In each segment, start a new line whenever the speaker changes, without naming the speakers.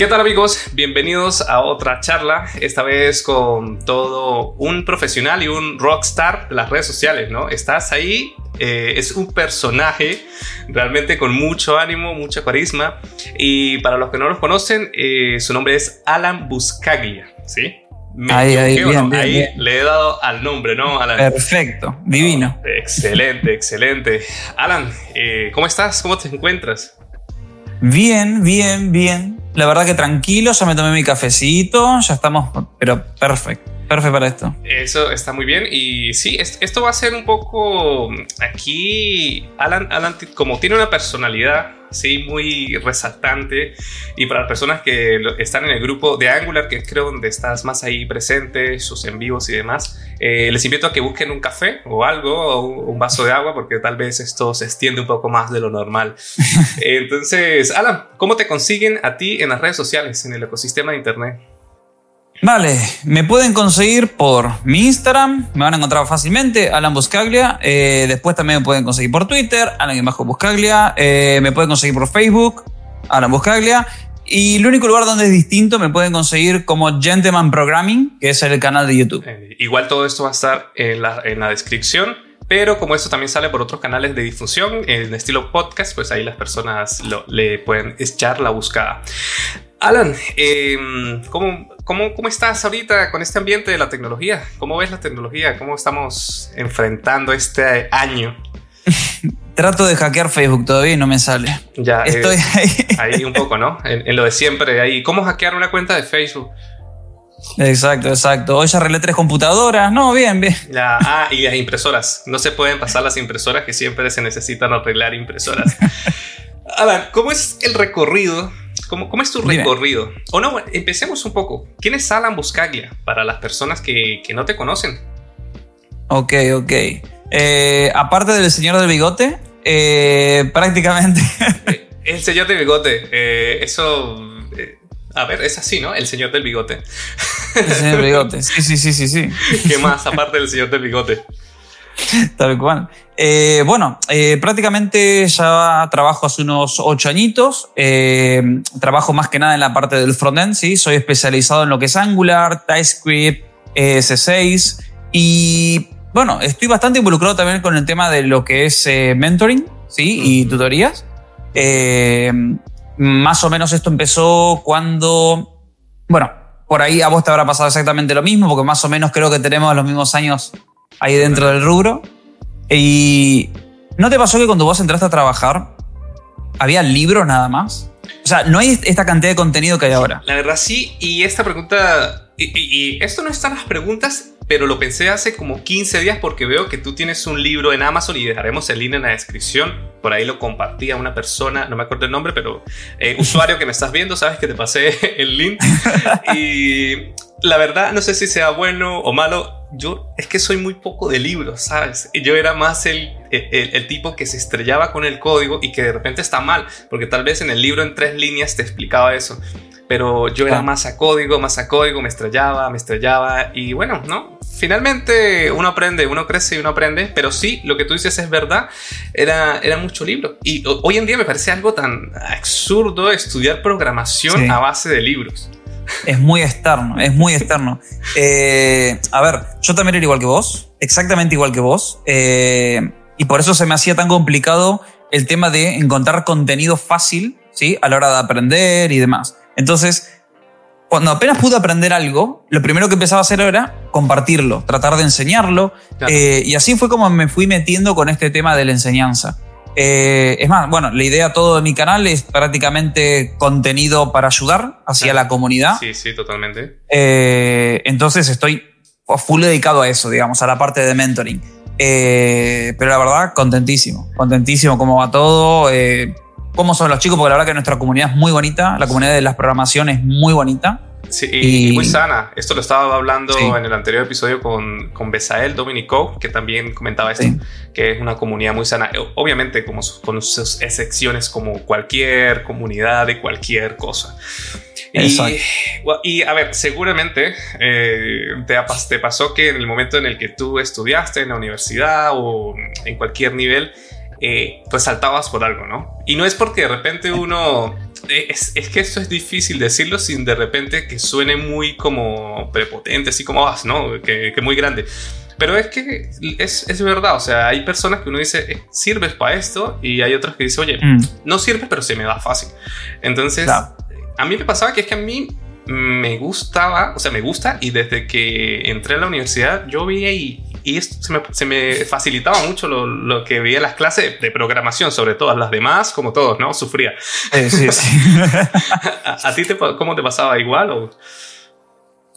¿Qué tal amigos? Bienvenidos a otra charla, esta vez con todo un profesional y un rockstar de las redes sociales, ¿no? Estás ahí, eh, es un personaje realmente con mucho ánimo, mucha carisma y para los que no los conocen, eh, su nombre es Alan Buscaglia, ¿sí?
ahí, ahí, bien,
ahí le he dado al nombre, ¿no, Alan?
Perfecto, divino.
excelente, excelente. Alan, eh, ¿cómo estás? ¿Cómo te encuentras?
Bien, bien, bien. La verdad que tranquilo, ya me tomé mi cafecito, ya estamos, pero perfecto. Perfecto para esto.
Eso está muy bien. Y sí, esto va a ser un poco. Aquí, Alan, Alan como tiene una personalidad sí, muy resaltante. Y para las personas que están en el grupo de Angular, que creo donde estás más ahí presente, sus en vivos y demás, eh, les invito a que busquen un café o algo, o un vaso de agua, porque tal vez esto se extiende un poco más de lo normal. Entonces, Alan, ¿cómo te consiguen a ti en las redes sociales, en el ecosistema de Internet?
Vale, me pueden conseguir por mi Instagram, me van a encontrar fácilmente, Alan Buscaglia. Eh, después también me pueden conseguir por Twitter, Alan Bajo Buscaglia. Eh, me pueden conseguir por Facebook, Alan Buscaglia. Y el único lugar donde es distinto me pueden conseguir como Gentleman Programming, que es el canal de YouTube.
Eh, igual todo esto va a estar en la, en la descripción. Pero como esto también sale por otros canales de difusión en estilo podcast, pues ahí las personas le pueden echar la buscada. Alan, em, ¿cómo, cómo, cómo estás ahorita con este ambiente de la tecnología? ¿Cómo ves la tecnología? ¿Cómo estamos enfrentando este año?
Trato de hackear Facebook todavía y no me sale.
Ya, estoy ahí. Ahí un poco, ¿no? En, lo de siempre. Ahí. ¿Cómo hackear una cuenta de Facebook?
Exacto, exacto. Hoy ya arreglé tres computadoras. No, bien, bien.
Ya, ah, y las impresoras. No se pueden pasar las impresoras que siempre se necesitan arreglar impresoras. Alan, ¿cómo es el recorrido ¿Cómo, cómo es tu recorrido? O no, empecemos un poco. ¿Quién es Alan Buscaglia para las personas que, que no te conocen?
Ok, ok. Eh, aparte del señor del bigote, eh, prácticamente.
El señor del bigote, eh, eso. a ver, es así, ¿no? El señor del bigote.
El señor del bigote, sí, sí, sí, sí, sí.
¿Qué más aparte del señor del bigote?
Tal cual. Eh, bueno, eh, prácticamente ya trabajo hace unos ocho añitos. Eh, trabajo más que nada en la parte del frontend, ¿sí? Soy especializado en lo que es Angular, TypeScript, S6 y bueno, estoy bastante involucrado también con el tema de lo que es mentoring, ¿sí? Y tutorías. más o menos esto empezó cuando, bueno, por ahí a vos te habrá pasado exactamente lo mismo, porque más o menos creo que tenemos los mismos años ahí dentro del rubro. Y ¿no te pasó que cuando vos entraste a trabajar había libros nada más? O sea, no hay esta cantidad de contenido que hay ahora.
La verdad sí, y esta pregunta, y, esto no está en las preguntas, pero lo pensé hace como 15 días porque veo que tú tienes un libro en Amazon y dejaremos el link en la descripción. Por ahí lo compartí a una persona, no me acuerdo el nombre, pero eh, usuario que me estás viendo, sabes que te pasé el link. Y la verdad, no sé si sea bueno o malo. Yo es que soy muy poco de libros, ¿sabes? Yo era más el, el, tipo que se estrellaba con el código y que de repente está mal, porque tal vez en el libro en tres líneas te explicaba eso. Pero yo era más a código, más a código, me estrellaba, me estrellaba y bueno, ¿no? Finalmente uno aprende, uno crece y uno aprende, pero sí, lo que tú dices es verdad, era, era mucho libro. Y hoy en día me parece algo tan absurdo estudiar programación a base de libros.
Es muy externo, es muy externo. Eh, a ver, yo también era igual que vos, exactamente igual que vos, eh, y por eso se me hacía tan complicado el tema de encontrar contenido fácil, ¿sí? A la hora de aprender y demás. Entonces, cuando apenas pude aprender algo, lo primero que empezaba a hacer era compartirlo, tratar de enseñarlo, eh, y así fue como me fui metiendo con este tema de la enseñanza. Eh, es más, bueno, la idea todo de mi canal es prácticamente contenido para ayudar hacia la comunidad.
Sí, sí, totalmente.
Eh, entonces estoy full dedicado a eso, digamos, a la parte de mentoring. Eh, pero la verdad, contentísimo, contentísimo cómo va todo, cómo son los chicos, porque la verdad que nuestra comunidad es muy bonita, la comunidad de las programaciones es muy bonita.
Sí, y, muy sana. Esto lo estaba hablando en el anterior episodio con, con Besael Dominico, que también comentaba esto, que es una comunidad muy sana. Obviamente, como con sus excepciones, como cualquier comunidad de cualquier cosa. Y, y, a ver, seguramente eh, te, te pasó que en el momento en el que tú estudiaste en la universidad o en cualquier nivel, eh, pues saltabas por algo, ¿no? Y no es porque de repente uno es, es, que esto es difícil decirlo sin de repente que suene muy como prepotente, así como, ah, ¿no? Que, que muy grande. Pero es que es, es, verdad, o sea, hay personas que uno dice, eh, sirves para esto, y hay otras que dicen, oye, mm. no sirves, pero se me da fácil. Entonces, a mí me pasaba que es que a mí me gustaba, o sea, me gusta, y desde que entré a la universidad, yo veía y, y esto se me, se me, facilitaba mucho lo, lo, que veía las clases de programación, sobre todo las demás, como todos, ¿no? Sufría.
sí, sí.
¿A, ti te, cómo te pasaba igual? O?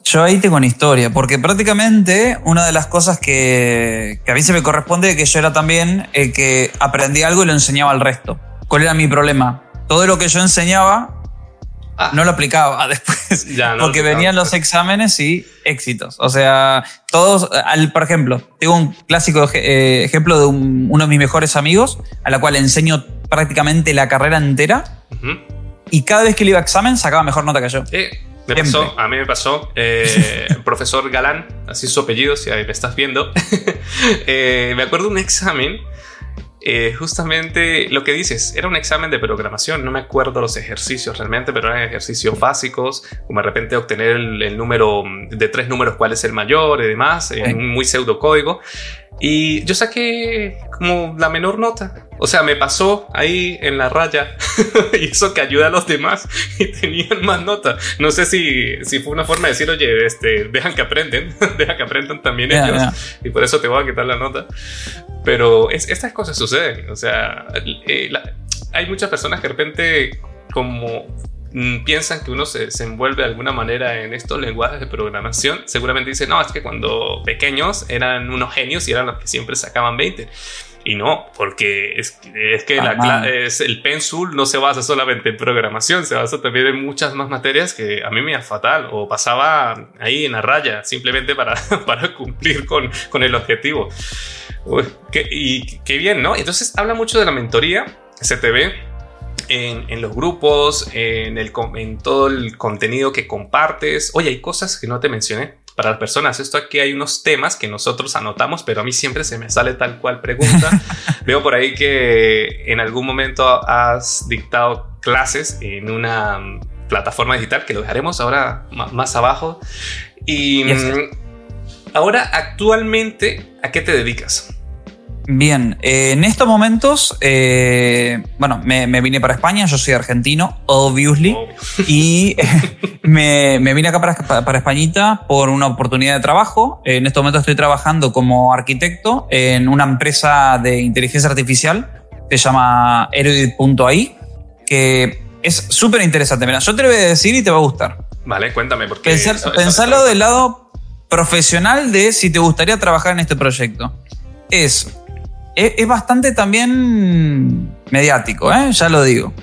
Yo ahí tengo una historia, porque prácticamente una de las cosas que, que a mí se me corresponde es que yo era también el que aprendía algo y lo enseñaba al resto. ¿Cuál era mi problema? Todo lo que yo enseñaba ah. no lo aplicaba después, ya, no porque venían los exámenes y éxitos. O sea, todos, al, por ejemplo, tengo un clásico eh, ejemplo de uno de mis mejores amigos, a la cual enseño prácticamente la carrera entera, y cada vez que le iba a examen sacaba mejor nota que yo.
Eh me pasó, a mí me pasó, eh, profesor Galán, así su apellido, si ahí me estás viendo. eh, me acuerdo de un examen, eh, justamente lo que dices, era un examen de programación, no me acuerdo los ejercicios realmente, pero eran ejercicios básicos, como de repente obtener el, número de tres números, cuál es el mayor y demás, un muy pseudo código. Y yo saqué como la menor nota. O sea, me pasó ahí en la raya y eso que ayuda a los demás y tenían más nota. No sé si, si fue una forma de decir, oye, este, dejan que aprenden, dejan que aprendan también ellos y por eso te voy a quitar la nota. Pero es, estas cosas suceden. O sea, eh, hay muchas personas que de repente como piensan que uno se, envuelve de alguna manera en estos lenguajes de programación, seguramente dicen, no, es que cuando pequeños eran unos genios y eran los que siempre sacaban 20. Y no, porque es, es que la, es, el Pensul no se basa solamente en programación, se basa también en muchas más materias que a mí me iba fatal o pasaba ahí en la raya simplemente para, para cumplir con, con el objetivo. y qué bien, ¿no? Entonces habla mucho de la mentoría, se te ve en, los grupos, en, el, en todo el contenido que compartes. Oye, hay cosas que no te mencioné para las personas. Esto aquí hay unos temas que nosotros anotamos, pero a mí siempre se me sale tal cual pregunta. Veo por ahí que en algún momento has dictado clases en una mm, plataforma digital que lo dejaremos ahora más abajo. Y mm, ahora, actualmente, ¿a qué te dedicas?
Bien, eh, en estos momentos, eh, bueno, me, vine para España, yo soy argentino, obviously, y me, vine acá para, para Españita por una oportunidad de trabajo. En estos momentos estoy trabajando como arquitecto en una empresa de inteligencia artificial que se llama Erudit.ai, que es súper interesante. Mira, yo te lo voy a decir y te va a gustar.
Vale, cuéntame, porque...
pensarlo del lado profesional de si te gustaría trabajar en este proyecto. Es es, bastante también mediático, ¿eh? ya lo digo.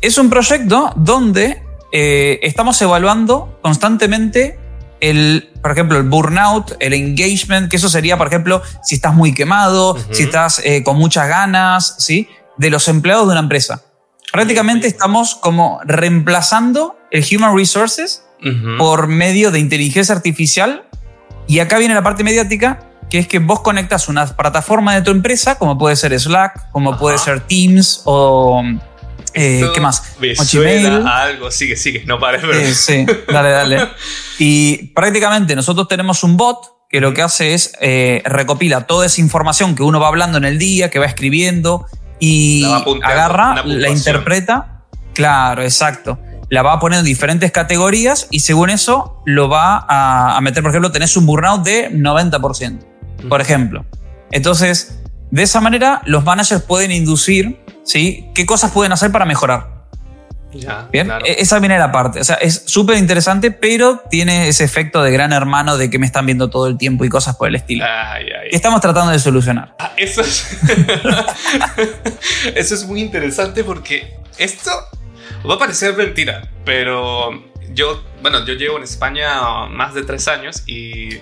Es un proyecto donde eh, estamos evaluando constantemente el, por ejemplo, el burnout, el engagement, que eso sería, por ejemplo, si estás muy quemado, si estás eh, con muchas ganas, ¿sí? De los empleados de una empresa. Prácticamente estamos como reemplazando el human resources por medio de inteligencia artificial. Y acá viene la parte mediática, que es que vos conectas una plataforma de tu empresa, como puede ser Slack, como puede ser Teams o... Eh, ¿Qué más?
o algo, sigue, sigue, no pares.
Sí, dale, dale. y prácticamente nosotros tenemos un bot que lo que hace es eh, recopila toda esa información que uno va hablando en el día, que va escribiendo y agarra, la interpreta. Claro, exacto. La va a poner en diferentes categorías y según eso lo va a, a meter, por ejemplo, tenés un burnout de 90% por ejemplo. Entonces, de esa manera, los managers pueden inducir, ¿sí? ¿Qué cosas pueden hacer para mejorar? Ya, Bien, e-, esa viene la parte. O sea, es súper interesante, pero tiene ese efecto de gran hermano de que me están viendo todo el tiempo y cosas por el estilo. Ay, estamos tratando de solucionar.
Ah, eso, es eso es muy interesante porque esto va a parecer mentira, pero yo, bueno, yo llevo en España más de tres años y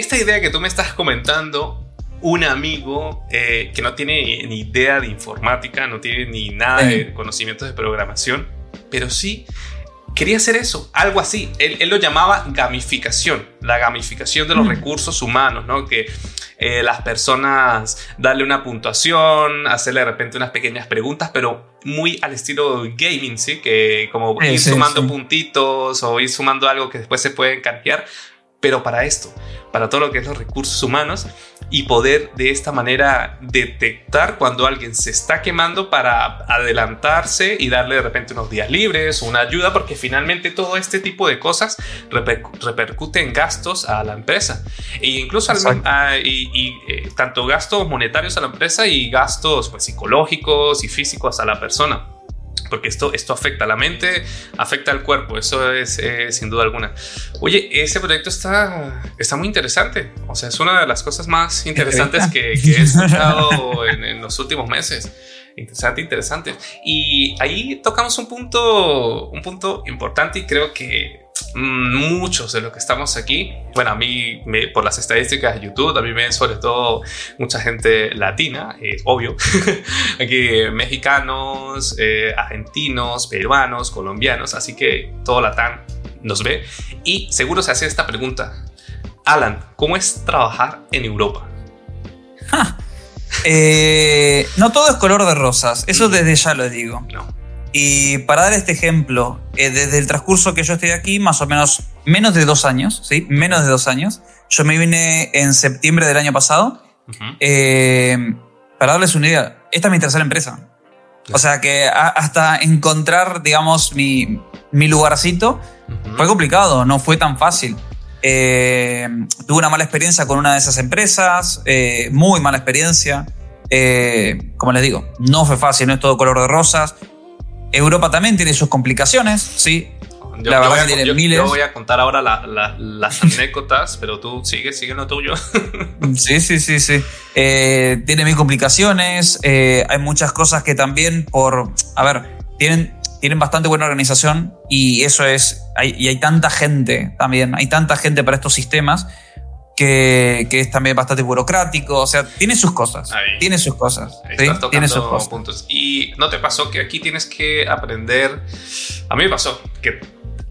esta idea que tú me estás comentando, un amigo eh, que no tiene ni idea de informática, no tiene ni nada de conocimientos de programación, pero sí quería hacer eso, algo así. Él, lo llamaba gamificación, la gamificación de los mm. recursos humanos, ¿no? Que eh, las personas darle una puntuación, hacerle de repente unas pequeñas preguntas, pero muy al estilo gaming, ¿sí? Que como ir sumando puntitos o ir sumando algo que después se puede canjear, pero para esto, para todo lo que es los recursos humanos y poder de esta manera detectar cuando alguien se está quemando para adelantarse y darle de repente unos días libres o una ayuda, porque finalmente todo este tipo de cosas repercute en gastos a la empresa. E incluso y, eh, tanto gastos monetarios a la empresa y gastos pues, psicológicos y físicos a la persona porque esto, esto afecta a la mente, afecta al cuerpo, eso es eh, sin duda alguna. Oye, ese proyecto está, está muy interesante, o sea, es una de las cosas más interesantes que, he escuchado en, en, los últimos meses. Interesante, interesante. Y ahí tocamos un punto, un punto importante y creo que muchos de los que estamos aquí, bueno, a mí por las estadísticas de YouTube, a mí me ven sobre todo mucha gente latina, es obvio, aquí mexicanos, eh, argentinos, peruanos, colombianos, así que todo Latán nos ve y seguro se hace esta pregunta. Alan, ¿cómo es trabajar en Europa?
Eh, no todo es color de rosas, eso desde ya lo digo.
No.
Y para dar este ejemplo, eh, desde el transcurso que yo estoy aquí, más o menos menos de dos años, ¿sí? Menos de dos años. Yo me vine en septiembre del año pasado. Eh, para darles una idea, esta es mi tercera empresa. O sea que hasta encontrar, digamos, mi, mi lugarcito fue complicado, no fue tan fácil. Eh, tuve una mala experiencia con una de esas empresas, muy mala experiencia. como les digo, no fue fácil, no es todo color de rosas. Europa también tiene sus complicaciones, sí.
Yo, la verdad que miles. Yo voy a contar ahora las anécdotas, pero tú sigue, sigue lo tuyo.
sí, sí, sí, sí. Eh, tiene mil complicaciones. Eh, hay muchas cosas que también por. A ver, tienen, tienen bastante buena organización y eso es. y hay tanta gente también. Hay tanta gente para estos sistemas que, es también bastante burocrático, o sea, tiene sus cosas. tiene sus cosas. tiene sus cosas.
puntos. Y no te pasó que aquí tienes que aprender. A mí me pasó que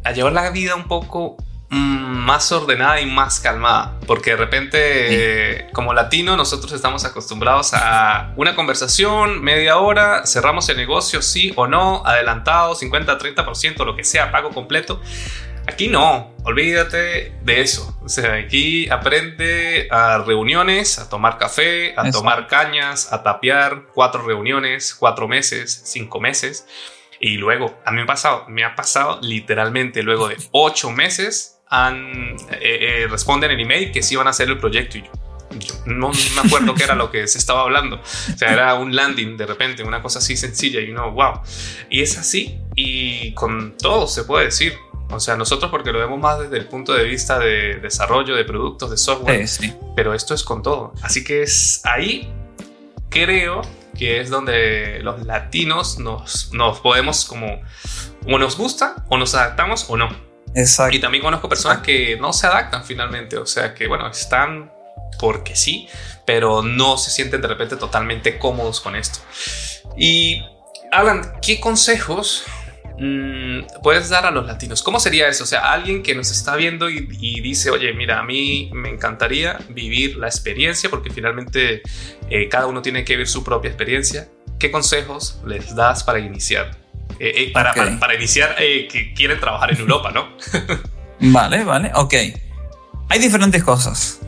a llevar la vida un poco mm, más ordenada y más calmada, porque de repente, como latino, nosotros estamos acostumbrados a una conversación, media hora, cerramos el negocio, sí o no, adelantado, 50, 30%, lo que sea, pago completo. Aquí no, olvídate de eso. O sea, aquí aprende a reuniones, a tomar café, a tomar cañas, a tapear, cuatro reuniones, cuatro meses, cinco meses. Y luego, a mí me ha pasado, me ha pasado literalmente luego de ocho meses, han, eh, eh, responden el email que sí van a hacer el proyecto y yo, yo no me acuerdo qué era lo que se estaba hablando. O sea, era un landing de repente, una cosa así sencilla y uno, wow. Y es así y con todo se puede decir. O sea, nosotros porque lo vemos más desde el punto de vista de desarrollo de productos, de software, pero esto es con todo. Así que es ahí, creo que es donde los latinos nos, nos podemos como, o nos gusta, o nos adaptamos o no.
Exacto.
Y también conozco personas que no se adaptan finalmente, o sea, que bueno, están porque sí, pero no se sienten de repente totalmente cómodos con esto. Y Alan, ¿qué consejos Mm, puedes dar a los latinos? ¿Cómo sería eso? O sea, alguien que nos está viendo y, dice, oye, mira, a mí me encantaría vivir la experiencia porque finalmente eh, cada uno tiene que vivir su propia experiencia. ¿Qué consejos les das para iniciar? Eh, eh, para, para, iniciar que quieren trabajar en Europa, ¿no?
vale, vale, ok. Hay diferentes cosas.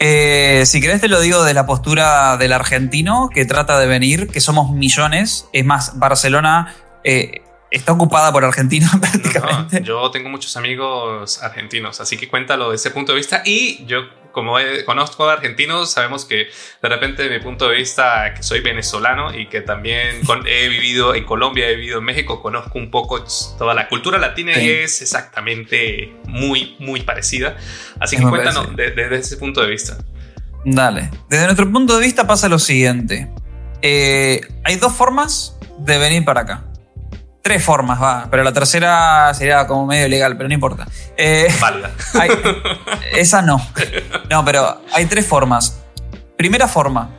si querés te lo digo de la postura del argentino que trata de venir, que somos millones. Es más, Barcelona está ocupada por argentinos prácticamente.
yo tengo muchos amigos argentinos, así que cuéntalo de ese punto de vista. Y yo, como conozco a argentinos, sabemos que de repente, de mi punto de vista, que soy venezolano y que también he vivido en Colombia, he vivido en México, conozco un poco toda la cultura latina y es exactamente muy, muy parecida. Así que cuéntanos desde ese punto de vista.
Dale. Desde nuestro punto de vista pasa lo siguiente. Eh, hay dos formas de venir para acá tres formas, va, pero la tercera sería como medio ilegal, pero no importa.
Eh,
esa no. No, pero hay tres formas. Primera forma,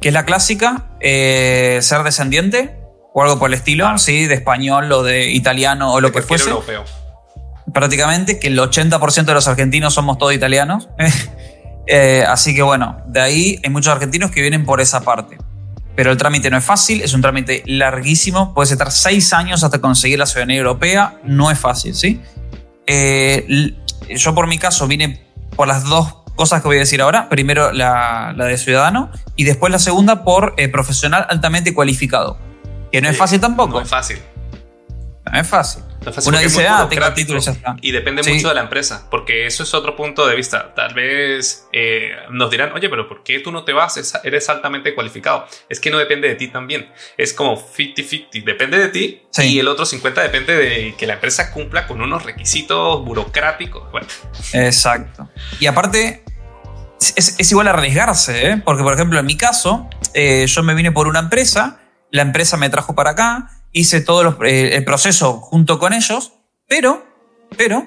que es la clásica, eh, ser descendiente o algo por el estilo, ¿sí? De español o de italiano o lo que fuese. Europeo. prácticamente, que el 80% de los argentinos somos todos italianos. Eh, así que bueno, de ahí hay muchos argentinos que vienen por esa parte. Pero el trámite no es fácil, es un trámite larguísimo, puedes estar seis años hasta conseguir la ciudadanía europea, no es fácil, ¿sí? Eh, yo por mi caso vine por las dos cosas que voy a decir ahora. Primero la, de ciudadano y después la segunda por eh, profesional altamente cualificado. Que no es fácil tampoco.
No es fácil.
No es fácil.
Uno dice, ah, tengo título ya está. Y depende mucho de la empresa, porque eso es otro punto de vista. Tal vez eh, nos dirán, oye, pero ¿por qué tú no te vas? Eres altamente cualificado. Es que no depende de ti también. Es como 50-50. Depende de ti y el otro 50 depende de que la empresa cumpla con unos requisitos burocráticos. Bueno.
Exacto. Y aparte, es, igual arriesgarse, ¿eh? porque por ejemplo, en mi caso, eh, yo me vine por una empresa, la empresa me trajo para acá hice todo eh, el proceso junto con ellos, pero, pero,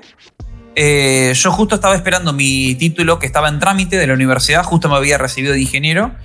eh, yo justo estaba esperando mi título que estaba en trámite de la universidad, justo me había recibido de ingeniero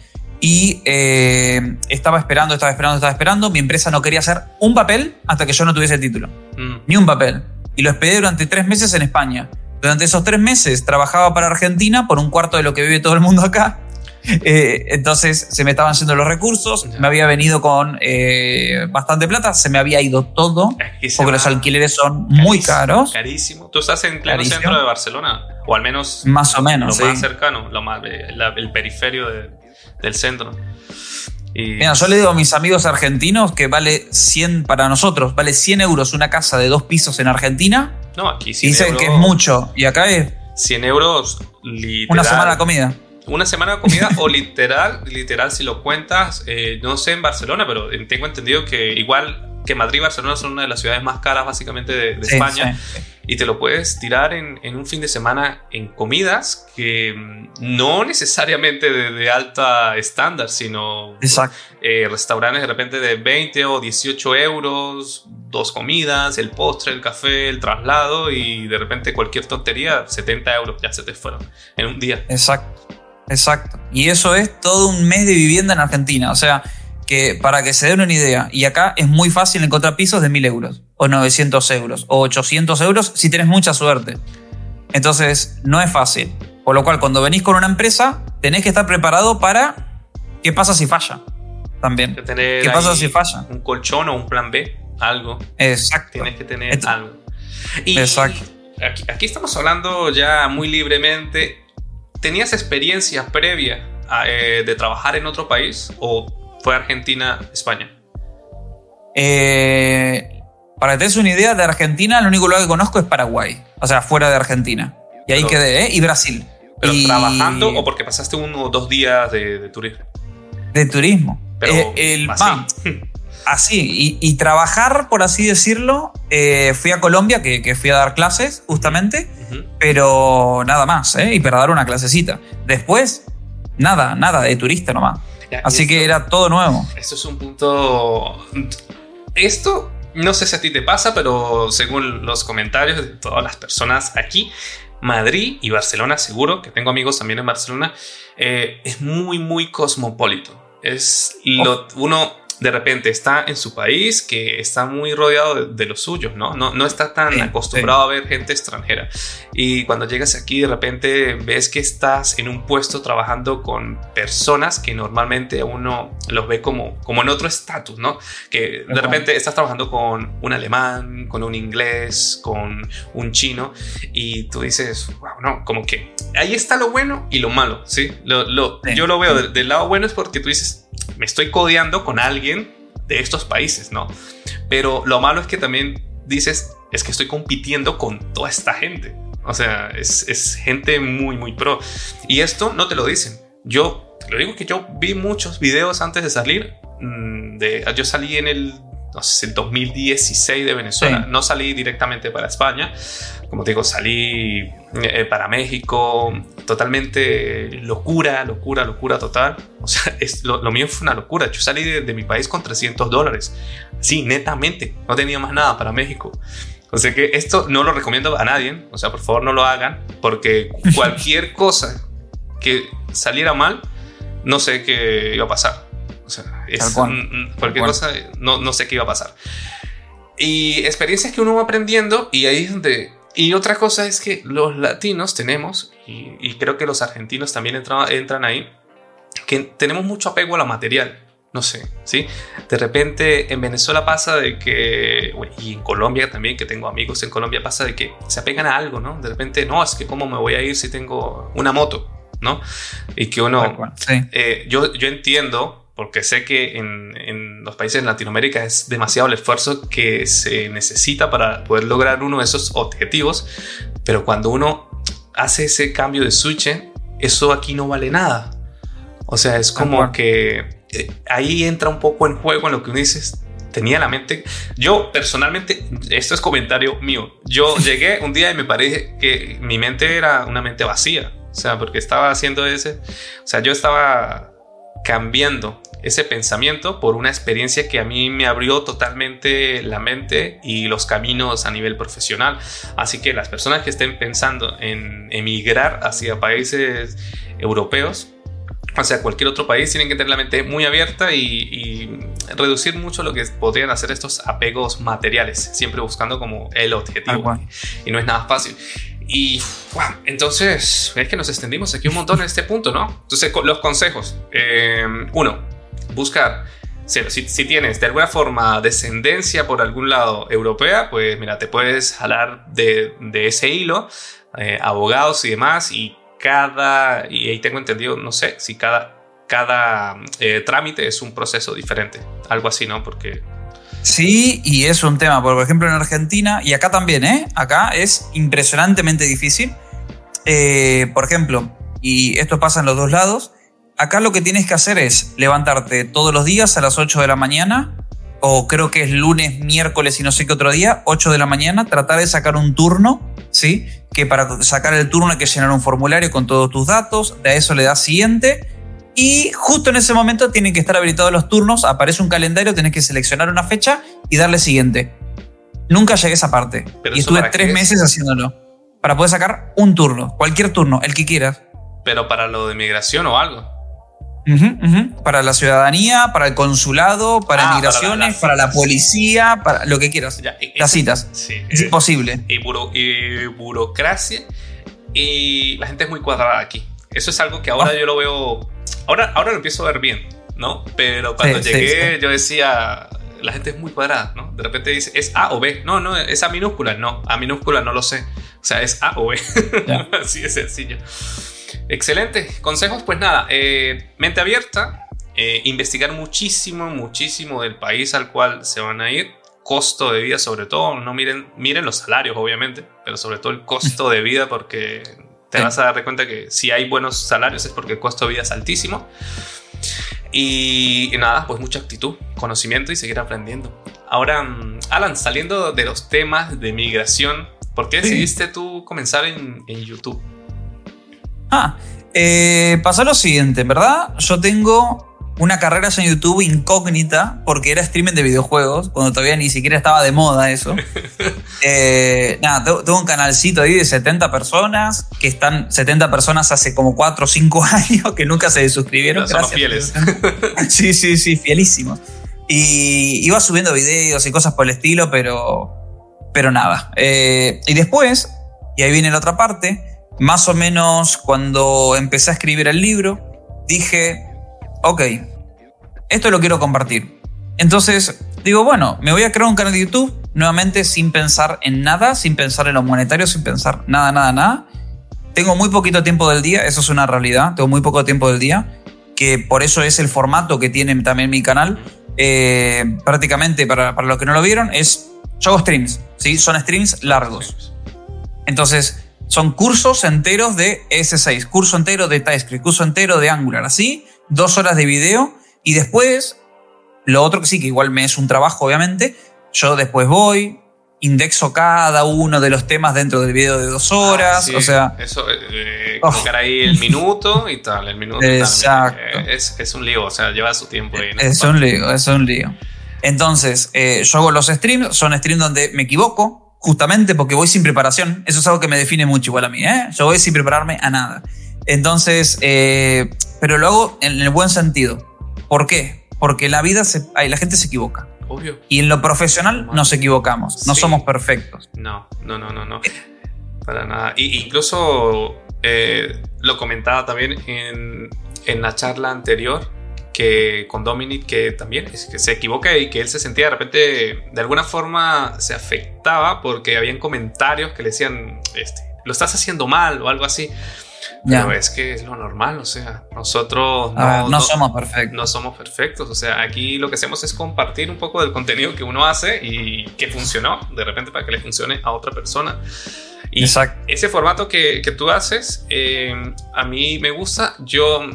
y eh, estaba esperando, estaba esperando, estaba esperando. Mi empresa no quería hacer un papel hasta que yo no tuviese el título. Mm. Ni un papel. Y lo esperé durante tres meses en España. Durante esos tres meses trabajaba para Argentina por un cuarto de lo que vive todo el mundo acá. Eh, entonces se me estaban yendo los recursos, me había venido con eh, bastante plata, se me había ido todo, porque los alquileres son muy caros.
Carísimo. ¿Tú estás en pleno centro de Barcelona? O al menos...
Más o menos.
Lo más cercano, lo más, el periferio del centro.
Mira, yo le digo a mis amigos argentinos que vale 100 para nosotros, vale 100 euros una casa de dos pisos en Argentina.
No, aquí
sí. Dicen que es mucho. Y acá es.
100 euros literal.
Una semana de comida
una semana de comida o literal, literal si lo cuentas, eh, no sé en Barcelona, pero tengo entendido que igual que Madrid y Barcelona son una de las ciudades más caras básicamente de, España. Y te lo puedes tirar en, un fin de semana en comidas que mm, no necesariamente de, alta estándar, sino eh, restaurantes de repente de 20 o 18 euros, dos comidas, el postre, el café, el traslado y de repente cualquier tontería, 70 euros ya se te fueron en un día.
Exacto. Exacto. Y eso es todo un mes de vivienda en Argentina. O sea, que para que se den una idea, y acá es muy fácil encontrar pisos de 1000 euros, o 900 euros, o 800 euros si tienes mucha suerte. Entonces, no es fácil. Por lo cual, cuando venís con una empresa, tenés que estar preparado para qué pasa si falla. También. ¿Qué pasa si falla?
Un colchón o un plan B, algo.
Exacto.
Tienes que tener algo. Exacto. aquí estamos hablando ya muy libremente ¿Tenías experiencia previa eh, de trabajar en otro país o fue Argentina, España?
Eh, para que te des una idea, de Argentina, el único lugar que conozco es Paraguay, o sea, fuera de Argentina. Y ahí quedé, ¿eh? Y Brasil.
¿Pero trabajando o porque pasaste uno o dos días de, turismo?
De turismo. Pero eh, el, así. así, y, trabajar, por así decirlo, fui a Colombia, que, que, fui a dar clases justamente, pero nada más, ¿eh? Y para dar una clasecita. Después, nada, nada, de turista nomás. Así que era todo nuevo.
Esto es un punto... Esto, no sé si a ti te pasa, pero según los comentarios de todas las personas aquí, Madrid y Barcelona, seguro, que tengo amigos también en Barcelona, eh, es muy, muy cosmopolito. Es lo, uno de repente está en su país que está muy rodeado de, los suyos, ¿no? No, no está tan acostumbrado a ver gente extranjera. Y cuando llegas aquí de repente ves que estás en un puesto trabajando con personas que normalmente uno los ve como, como en otro estatus, ¿no? Que de repente estás trabajando con un alemán, con un inglés, con un chino y tú dices, wow, no, como que ahí está lo bueno y lo malo, ¿sí? Lo, Yo lo veo del lado bueno es porque tú dices, me estoy codeando con alguien de estos países, ¿no? Pero lo malo es que también dices, es que estoy compitiendo con toda esta gente. O sea, es, gente muy, muy pro. Y esto no te lo dicen. Yo lo digo que yo vi muchos videos antes de salir. Mm, de, yo salí en el, no sé, el 2016 de Venezuela. No salí directamente para España. Como te digo, salí eh, para México, totalmente locura, locura, locura total. O sea, es, lo, mío fue una locura. Yo salí de, mi país con 300 dólares. Sí, netamente. No tenía más nada para México. O sea que esto no lo recomiendo a nadie. O sea, por favor no lo hagan. Porque cualquier cosa que saliera mal, no sé qué iba a pasar. O sea, es, cualquier cosa, no, no sé qué iba a pasar. Y experiencias que uno va aprendiendo y ahí es donde Y otra cosa es que los latinos tenemos, y, creo que los argentinos también entran ahí, que tenemos mucho apego a lo material. No sé, ¿sí? De repente en Venezuela pasa de que, y en Colombia también, que tengo amigos en Colombia, pasa de que se apegan a algo, ¿no? De repente, no, es que cómo me voy a ir si tengo una moto, ¿no? Y que uno, eh, yo, yo entiendo, porque sé que en, en, los países de Latinoamérica es demasiado el esfuerzo que se necesita para poder lograr uno de esos objetivos, pero cuando uno hace ese cambio de switch, eso aquí no vale nada. O sea, es como que eh, ahí entra un poco en juego en lo que uno dice, tenía la mente. Yo personalmente, esto es comentario mío. Yo llegué un día y me parece que mi mente era una mente vacía. O sea, porque estaba haciendo ese. O sea, yo estaba cambiando ese pensamiento por una experiencia que a mí me abrió totalmente la mente y los caminos a nivel profesional. Así que las personas que estén pensando en emigrar hacia países europeos, o sea, cualquier otro país, tienen que tener la mente muy abierta y, reducir mucho lo que podrían hacer estos apegos materiales, siempre buscando como el objetivo. Y no es nada fácil. Y entonces, es que nos extendimos aquí un montón en este punto, ¿no? Entonces, los consejos. Eh, uno, buscar. Si, tienes de alguna forma descendencia por algún lado europea, pues mira, te puedes jalar de, de ese hilo, eh, abogados y demás, y cada, y ahí tengo entendido, no sé, si cada, cada eh, trámite es un proceso diferente, algo así, ¿no? Porque...
Sí, y es un tema, por ejemplo en Argentina, y acá también, ¿eh? Acá es impresionantemente difícil. Eh, por ejemplo, y esto pasa en los dos lados, acá lo que tienes que hacer es levantarte todos los días a las 8 de la mañana, o creo que es lunes, miércoles y no sé qué otro día, 8 de la mañana, tratar de sacar un turno, ¿sí? que para sacar el turno hay que llenar un formulario con todos tus datos, de eso le das siguiente y justo en ese momento tienen que estar habilitados los turnos, aparece un calendario, tenés que seleccionar una fecha y darle siguiente. Nunca llegué a esa parte y estuve tres meses haciéndolo para poder sacar un turno, cualquier turno, el que quieras.
Pero para lo de migración o algo.
Para la ciudadanía, para el consulado, para ah, migraciones, para la, policía, para lo que quieras. las citas. es imposible.
Y, burocracia. Y la gente es muy cuadrada aquí. Eso es algo que ahora oh. yo lo veo. Ahora, ahora lo empiezo a ver bien, ¿no? Pero cuando llegué, yo decía. La gente es muy cuadrada, ¿no? De repente dice, ¿es A o B? No, no, es A minúscula. No, A minúscula no lo sé. O sea, es A o B. Así de sencillo. Excelente. Consejos, pues nada, eh, mente abierta, eh, investigar muchísimo, muchísimo del país al cual se van a ir. Costo de vida, sobre todo, no miren, miren los salarios, obviamente, pero sobre todo el costo de vida, porque te vas a dar cuenta que si hay buenos salarios es porque el costo de vida es altísimo. Y, nada, pues mucha actitud, conocimiento y seguir aprendiendo. Ahora, mm, Alan, saliendo de los temas de migración, ¿por qué decidiste tú comenzar en, en YouTube?
Ah, eh, pasó lo siguiente, ¿verdad? Yo tengo una carrera en YouTube incógnita porque era streaming de videojuegos, cuando todavía ni siquiera estaba de moda eso. Eh, nada, tengo, un canalcito ahí de 70 personas, que están 70 personas hace como 4 o 5 años que nunca se suscribieron.
Son fieles.
sí, sí, sí, fielísimos. Y iba subiendo videos y cosas por el estilo, pero, pero nada. Eh, y después, y ahí viene la otra parte, más o menos cuando empecé a escribir el libro, dije, ok, esto lo quiero compartir. Entonces, digo, bueno, me voy a crear un canal de YouTube, nuevamente sin pensar en nada, sin pensar en lo monetario, sin pensar nada, nada, nada. Tengo muy poquito tiempo del día, eso es una realidad, tengo muy poco tiempo del día, que por eso es el formato que tiene también mi canal. Eh, prácticamente, para, para los que no lo vieron, es, yo hago streams, ¿sí? Son streams largos. Entonces, son cursos enteros de S6, curso entero de TypeScript, curso entero de Angular, así, dos horas de video y después, lo otro que sí, que igual me es un trabajo, obviamente, yo después voy, indexo cada uno de los temas dentro del video de dos horas, ah, o sea...
Eso, eh, oh. ahí el minuto y tal, el minuto Exacto. Eh, es, es, un lío, o sea, lleva su tiempo ahí.
Es un lío, es un lío. Entonces, eh, yo hago los streams, son streams donde me equivoco, justamente porque voy sin preparación. Eso es algo que me define mucho igual a mí. ¿eh? Yo voy sin prepararme a nada. Entonces, eh, pero lo hago en el buen sentido. ¿Por qué? Porque la vida, se, la gente se equivoca.
Obvio.
Y en lo profesional nos equivocamos. No somos perfectos.
No, no, no, no, no. para nada. Y, incluso eh, lo comentaba también en, en la charla anterior que con Dominic que también es que se equivoca y que él se sentía de repente de alguna forma se afectaba porque habían comentarios que le decían este, lo estás haciendo mal o algo así. Pero es que es lo normal, o sea, nosotros
no, somos perfectos.
No somos perfectos, o sea, aquí lo que hacemos es compartir un poco del contenido que uno hace y que funcionó de repente para que le funcione a otra persona. Y Exacto. ese formato que, que tú haces, eh, a mí me gusta. Yo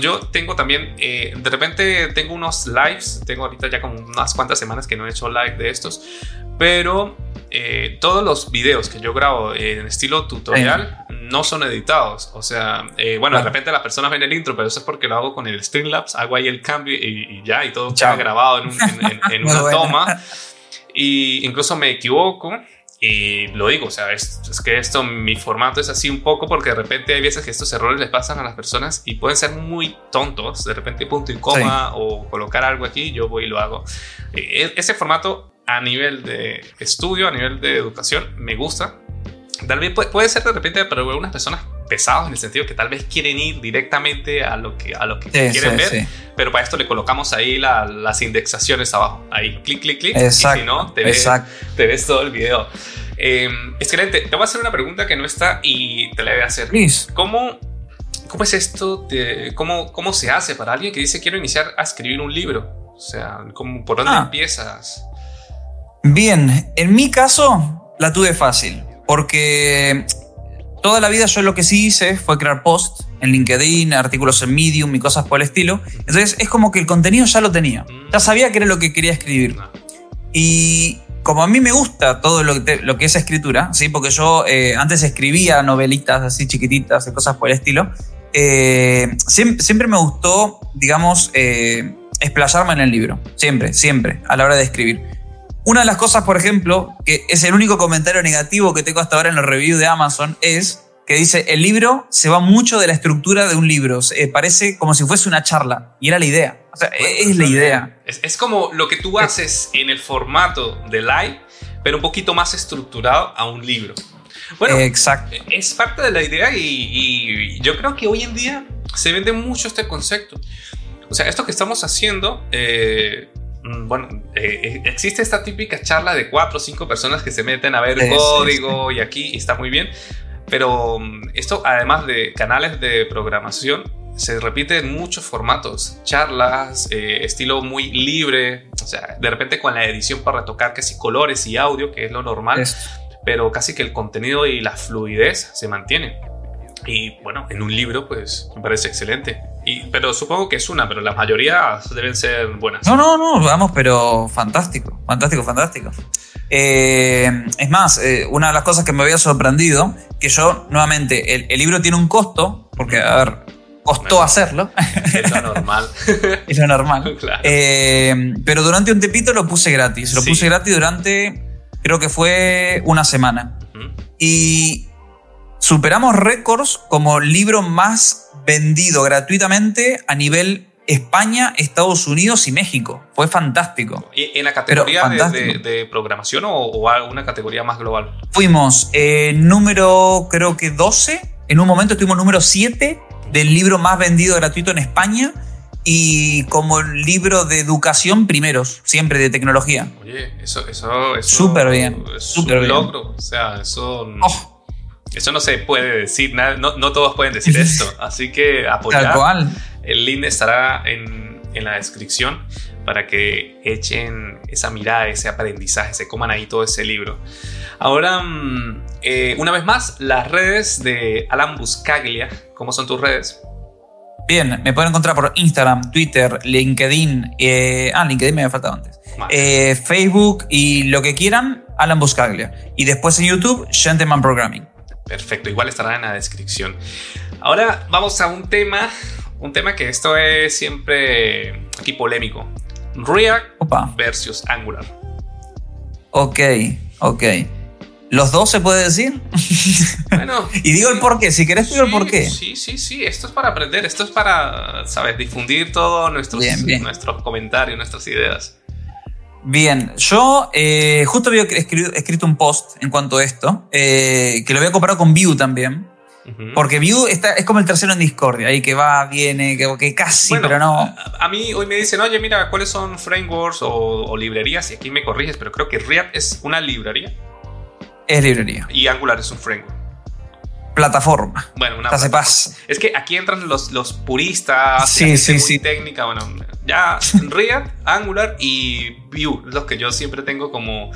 yo tengo también, eh, de repente tengo unos lives, tengo ahorita ya como unas cuantas semanas que no he hecho live de estos, pero eh, todos los videos que yo grabo en estilo tutorial no son editados. O sea, eh, bueno, de repente las personas ven el intro, pero eso es porque lo hago con el Streamlabs, hago ahí el cambio y, ya, y todo queda grabado en, en una toma. Y incluso me equivoco y lo digo, o sea, es, que esto, mi formato es así un poco porque de repente hay veces que estos errores les pasan a las personas y pueden ser muy tontos. De repente punto y coma o colocar algo aquí, yo voy y lo hago. E, ese formato a nivel de estudio, a nivel de educación, me gusta. Tal vez puede, ser de repente para algunas personas pesados en el sentido que tal vez quieren ir directamente a lo que, a lo que quieren ver, pero para esto le colocamos ahí las indexaciones abajo. Ahí, clic, clic, clic. y si no, te ves, te ves todo el video. Eh, excelente. Te voy a hacer una pregunta que no está y te la voy a hacer. ¿Cómo, ¿Cómo es esto? De, cómo, ¿Cómo se hace para alguien que dice quiero iniciar a escribir un libro? O sea, ¿por dónde ah. empiezas?
Bien, en mi caso la tuve fácil, porque toda la vida yo lo que sí hice fue crear posts en LinkedIn, artículos en Medium y cosas por el estilo. Entonces es como que el contenido ya lo tenía. Ya sabía que era lo que quería escribir. Y como a mí me gusta todo lo que, es escritura, ¿sí? porque yo eh, antes escribía novelitas así chiquititas y cosas por el estilo, eh, siempre, me gustó, digamos, eh, en el libro. Siempre, siempre, a la hora de escribir. Una de las cosas, por ejemplo, que es el único comentario negativo que tengo hasta ahora en los reviews de Amazon, es que dice, el libro se va mucho de la estructura de un libro, parece como si fuese una charla, y era la idea. O sea, es la idea.
Es, como lo que tú haces en el formato de live, pero un poquito más estructurado a un libro. Bueno, Exacto. es parte de la idea y, yo creo que hoy en día se vende mucho este concepto. O sea, esto que estamos haciendo, eh, bueno, eh, existe esta típica charla de cuatro o cinco personas que se meten a ver código y aquí y está muy bien, pero mm, esto además de canales de programación, se repite en muchos formatos, charlas, eh, estilo muy libre, o sea, de repente con la edición para retocar casi colores y audio, que es lo normal, pero casi que el contenido y la fluidez se mantiene. Y bueno, en un libro pues me parece excelente. Y, pero supongo que es una, pero la mayoría deben ser buenas.
No, no, no, vamos, pero fantástico, fantástico, fantástico. Eh, es más, eh, una de las cosas que me había sorprendido, que yo, nuevamente, el, el libro tiene un costo, porque, a ver, costó hacerlo.
Es lo normal.
es lo normal. Eh, pero durante un tepito lo puse gratis. Lo puse gratis durante, creo que fue una semana. Y superamos récords como libro más vendido gratuitamente a nivel España, Estados Unidos y México. Fue fantástico.
¿Y en la categoría de, programación o, alguna categoría más global?
Fuimos eh, número, creo que 12. En un momento estuvimos número 7 del libro más vendido gratuito en España y como libro de educación primeros, siempre de tecnología.
Oye, eso, eso, eso
súper bien,
es un logro, o sea, eso, oh. Eso no se puede decir, no, no todos pueden decir esto, así que apoyar. Tal El link estará en, en la descripción para que echen esa mirada, ese aprendizaje, se coman ahí todo ese libro. Ahora, mm, eh, una vez más, las redes de Alan Buscaglia. ¿Cómo son tus redes?
Bien, me pueden encontrar por Instagram, Twitter, LinkedIn. Eh, ah, LinkedIn me había faltado antes. Eh, Facebook y lo que quieran, Alan Buscaglia. Y después en YouTube, Gentleman Programming.
Perfecto, igual estará en la descripción. Ahora vamos a un tema, un tema que esto es siempre aquí polémico. React versus Angular.
Ok, ok. ¿Los dos se puede decir? Bueno. y digo el por qué, si querés digo el por qué.
Sí, sí, sí, esto es para aprender, esto es para, ¿sabes? Difundir todos nuestros, nuestros comentarios, nuestras ideas.
Bien, yo eh, justo había escrito, un post en cuanto a esto, eh, que lo voy a comparar con Vue también. Porque Vue está, es como el tercero en Discordia, ahí que va, viene, que, casi, pero no.
A, mí hoy me dicen, oye, mira, ¿cuáles son frameworks o, librerías? Y aquí me corriges, pero creo que React es una librería.
Es librería.
Y Angular es un framework
plataforma.
Bueno, una
plataforma.
Es que aquí entran los, los puristas,
sí, sí, sí.
técnica, bueno, ya React, Angular y Vue, los que yo siempre tengo como,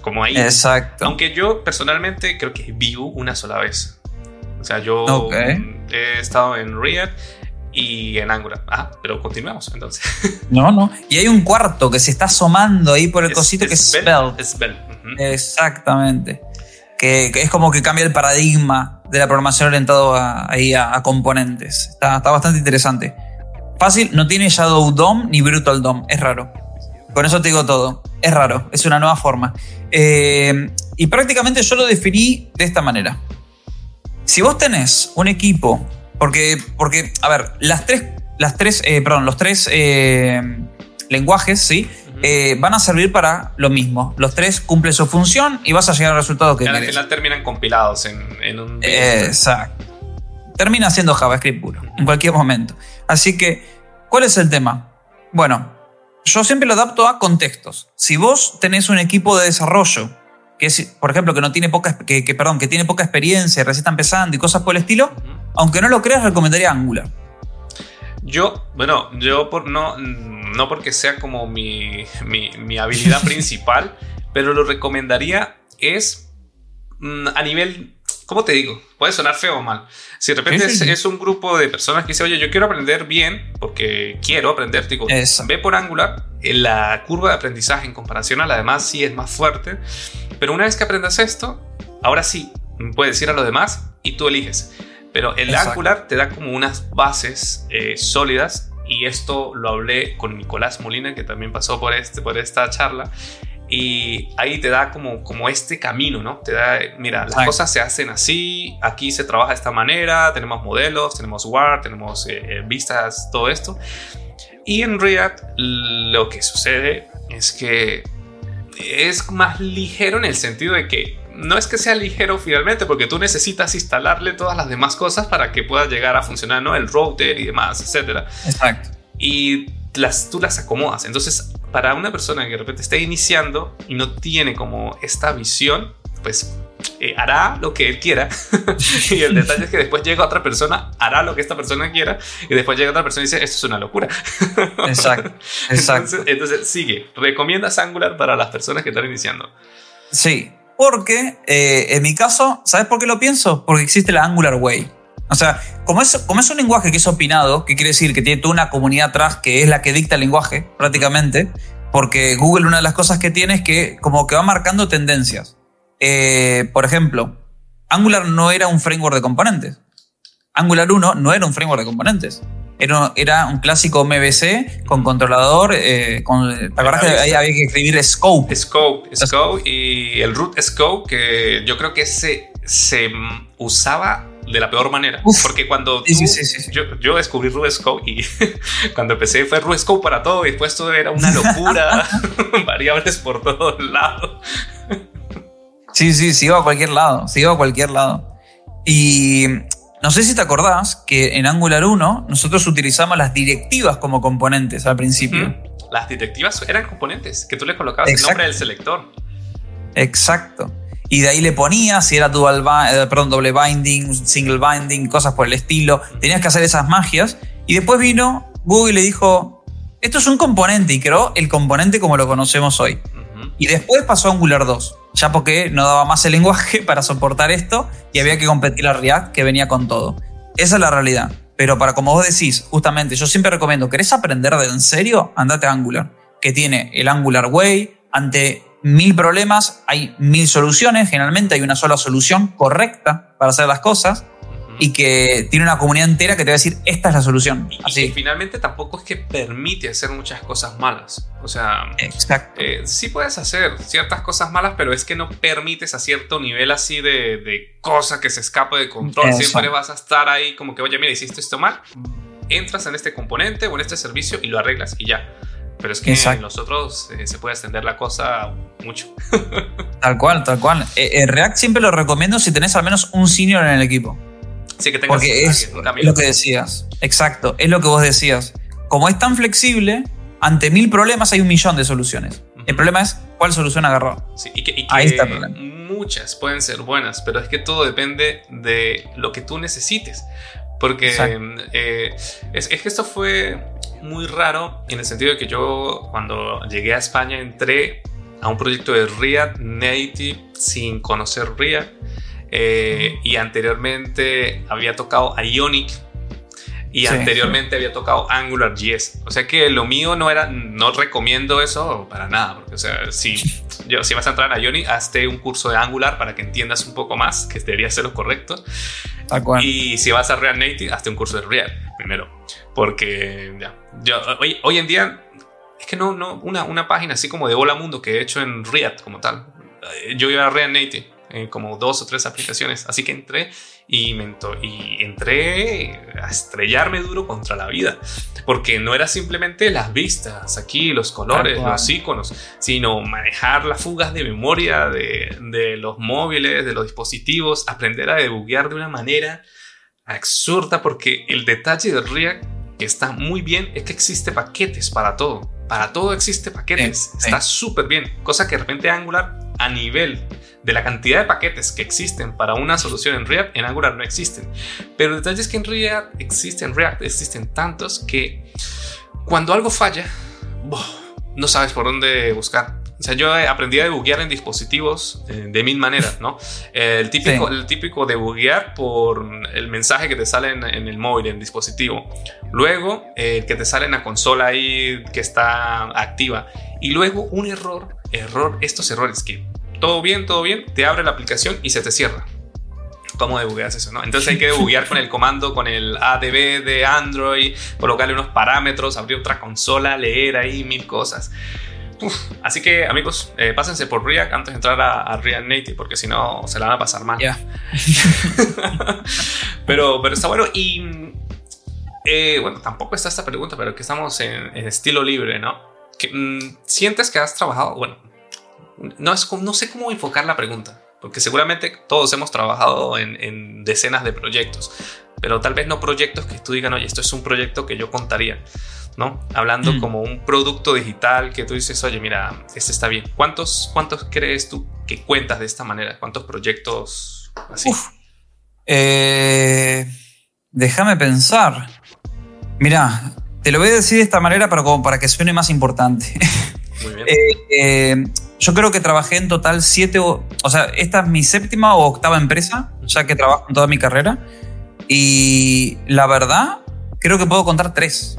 como ahí.
Exacto.
Aunque yo personalmente creo que Vue una sola vez. O sea, yo he estado en React y en Angular. Ah, pero continuamos entonces.
No, no. Y hay un cuarto que se está asomando ahí por el cosito que es Spell.
Spell.
Exactamente que, es como que cambia el paradigma de la programación orientado a, ahí a, componentes. Está, bastante interesante. Fácil, no tiene Shadow DOM ni Brutal DOM, es raro. Con eso te digo todo. Es raro, es una nueva forma. Eh, y prácticamente yo lo definí de esta manera. Si vos tenés un equipo, porque, porque a ver, las tres, las tres, eh, perdón, los tres eh, lenguajes, ¿sí? Eh, van a servir para lo mismo. Los tres cumplen su función y vas a llegar al resultado que
Al final terminan compilados en, un.
Exacto. Termina siendo JavaScript puro, en cualquier momento. Así que, ¿cuál es el tema? Bueno, yo siempre lo adapto a contextos. Si vos tenés un equipo de desarrollo que es, por ejemplo, que no tiene poca, que, perdón, que tiene poca experiencia, recién está empezando y cosas por el estilo, aunque no lo creas, recomendaría Angular.
Yo, bueno, yo por no no porque sea como mi, habilidad principal, pero lo recomendaría es mm, a nivel, ¿cómo te digo? Puede sonar feo o mal. Si de repente es, un grupo de personas que dice, oye, yo quiero aprender bien, porque quiero aprender, digo, ve por Angular, la curva de aprendizaje en comparación a la demás sí es más fuerte, pero una vez que aprendas esto, ahora sí, puedes ir a lo demás y tú eliges. Pero el Angular te da como unas bases eh, sólidas y esto lo hablé con Nicolás Molina, que también pasó por, este, por esta charla, y ahí te da como, como este camino, ¿no? Te da, mira, las cosas se hacen así, aquí se trabaja de esta manera, tenemos modelos, tenemos WAR, tenemos eh, eh, vistas, todo esto. Y en React lo que sucede es que es más ligero en el sentido de que no es que sea ligero finalmente, porque tú necesitas instalarle todas las demás cosas para que pueda llegar a funcionar, ¿no? El router y demás, etcétera.
Exacto.
Y las, tú las acomodas. Entonces, para una persona que de repente esté iniciando y no tiene como esta visión, pues eh, hará lo que él quiera. y el detalle es que después llega otra persona, hará lo que esta persona quiera, y después llega otra persona y dice, esto es una locura.
exacto, exacto.
Entonces, entonces, sigue. ¿Recomiendas Angular para las personas que están iniciando?
Sí, porque eh, en mi caso, ¿sabes por qué lo pienso? Porque existe la Angular Way. O sea, como es, como es un lenguaje que es opinado, que quiere decir que tiene toda una comunidad atrás que es la que dicta el lenguaje, prácticamente, porque Google una de las cosas que tiene es que como que va marcando tendencias. Eh, por ejemplo, Angular no era un framework de componentes. Angular 1 no era un framework de componentes. Era, un clásico MVC con controlador. Eh, con, ¿Te acuerdas que ahí había que escribir scope?
Scope, scope y el root scope, que yo creo que se, se usaba de la peor manera. porque cuando yo, descubrí root scope y cuando empecé fue root scope para todo y después todo era una locura, variables por todos lados.
sí, sí, sí iba a cualquier lado, sí iba a cualquier lado. Y no sé si te acordás que en Angular 1 nosotros utilizamos las directivas como componentes al principio.
Las directivas eran componentes, que tú le colocabas el nombre del selector.
Exacto. Y de ahí le ponías si era dual, eh, perdón, doble binding, single binding, cosas por el estilo. Tenías que hacer esas magias. Y después vino Google y le dijo, esto es un componente y creó el componente como lo conocemos hoy. Y después pasó a Angular 2 ya porque no daba más el lenguaje para soportar esto y había que competir a React que venía con todo. Esa es la realidad. Pero para como vos decís, justamente, yo siempre recomiendo, ¿querés aprender de en serio? Andate a Angular, que tiene el Angular Way, ante mil problemas hay mil soluciones, generalmente hay una sola solución correcta para hacer las cosas y que tiene una comunidad entera que te va a decir, esta es la solución.
Y, Así. finalmente tampoco es que permite hacer muchas cosas malas. O sea,
Exacto.
Eh, sí puedes hacer ciertas cosas malas, pero es que no permites a cierto nivel así de, de cosa que se escape de control. Siempre vas a estar ahí como que, oye, mira, hiciste esto mal. Entras en este componente o en este servicio y lo arreglas y ya. Pero es que en los otros eh, se puede extender la cosa mucho.
tal cual, tal cual. Eh, React siempre lo recomiendo si tenés al menos un senior en el equipo.
Sí, que tengas
Porque es, lo que decías. Exacto, es lo que vos decías. Como es tan flexible, ante mil problemas hay un millón de soluciones. El problema es cuál solución agarrar.
Sí, y que, Ahí está el problema. Muchas pueden ser buenas, pero es que todo depende de lo que tú necesites. Porque eh, es, es, que esto fue muy raro en el sentido de que yo cuando llegué a España entré a un proyecto de React Native sin conocer React eh, y anteriormente había tocado Ionic y anteriormente había tocado AngularJS. O sea que lo mío no era, no recomiendo eso para nada, porque o sea, si, yo, si vas a entrar a Ionic, hazte un curso de Angular para que entiendas un poco más, que debería ser lo correcto. Y si vas a React Native, hazte un curso de React primero. Porque ya, yo, hoy, hoy en día es que no, no, una, una página así como de Hola Mundo que he hecho en React como tal. Yo iba a React Native, en como dos o tres aplicaciones. Así que entré y, y entré a estrellarme duro contra la vida. Porque no era simplemente las vistas, aquí los colores, los iconos, sino manejar las fugas de memoria de, de los móviles, de los dispositivos, aprender a debuguear de una manera absurda porque el detalle de React que está muy bien es que existe paquetes para todo. Para todo existe paquetes. está súper bien. Cosa que de repente Angular a nivel de la cantidad de paquetes que existen para una solución en React, en Angular no existen. Pero el detalle es que en React existen, React existen tantos que cuando algo falla, no sabes por dónde buscar. O sea, yo aprendí a debuguear en dispositivos eh, de mil maneras, ¿no? El típico, el típico debuguear por el mensaje que te sale en, el móvil, en el dispositivo. Luego, el que te sale en la consola ahí que está activa. Y luego un error, error, estos errores que todo bien, todo bien, te abre la aplicación y se te cierra. ¿Cómo debugueas eso? ¿no? Entonces hay que debuguear con el comando, con el ADB de Android, colocarle unos parámetros, abrir otra consola, leer ahí mil cosas así que amigos, eh, pásense por React antes de entrar a, React Native, porque si no se la van a pasar mal. pero, pero está bueno. Y eh, bueno, tampoco está esta pregunta, pero que estamos en, estilo libre, ¿no? Que, mm, ¿Sientes que has trabajado? Bueno, no, es, no sé cómo enfocar la pregunta, porque seguramente todos hemos trabajado en, en decenas de proyectos, pero tal vez no proyectos que tú digas, oye, esto es un proyecto que yo contaría. ¿no? Hablando mm. como un producto digital que tú dices, oye, mira, este está bien. ¿Cuántos, cuántos crees tú que cuentas de esta manera? ¿Cuántos proyectos así?
Eh, déjame pensar. Mira, te lo voy a decir de esta manera para, como para que suene más importante. Muy bien. Eh, eh, yo creo que trabajé en total siete, o, o sea, esta es mi séptima o octava empresa, ya que trabajo en toda mi carrera. Y la verdad, creo que puedo contar tres.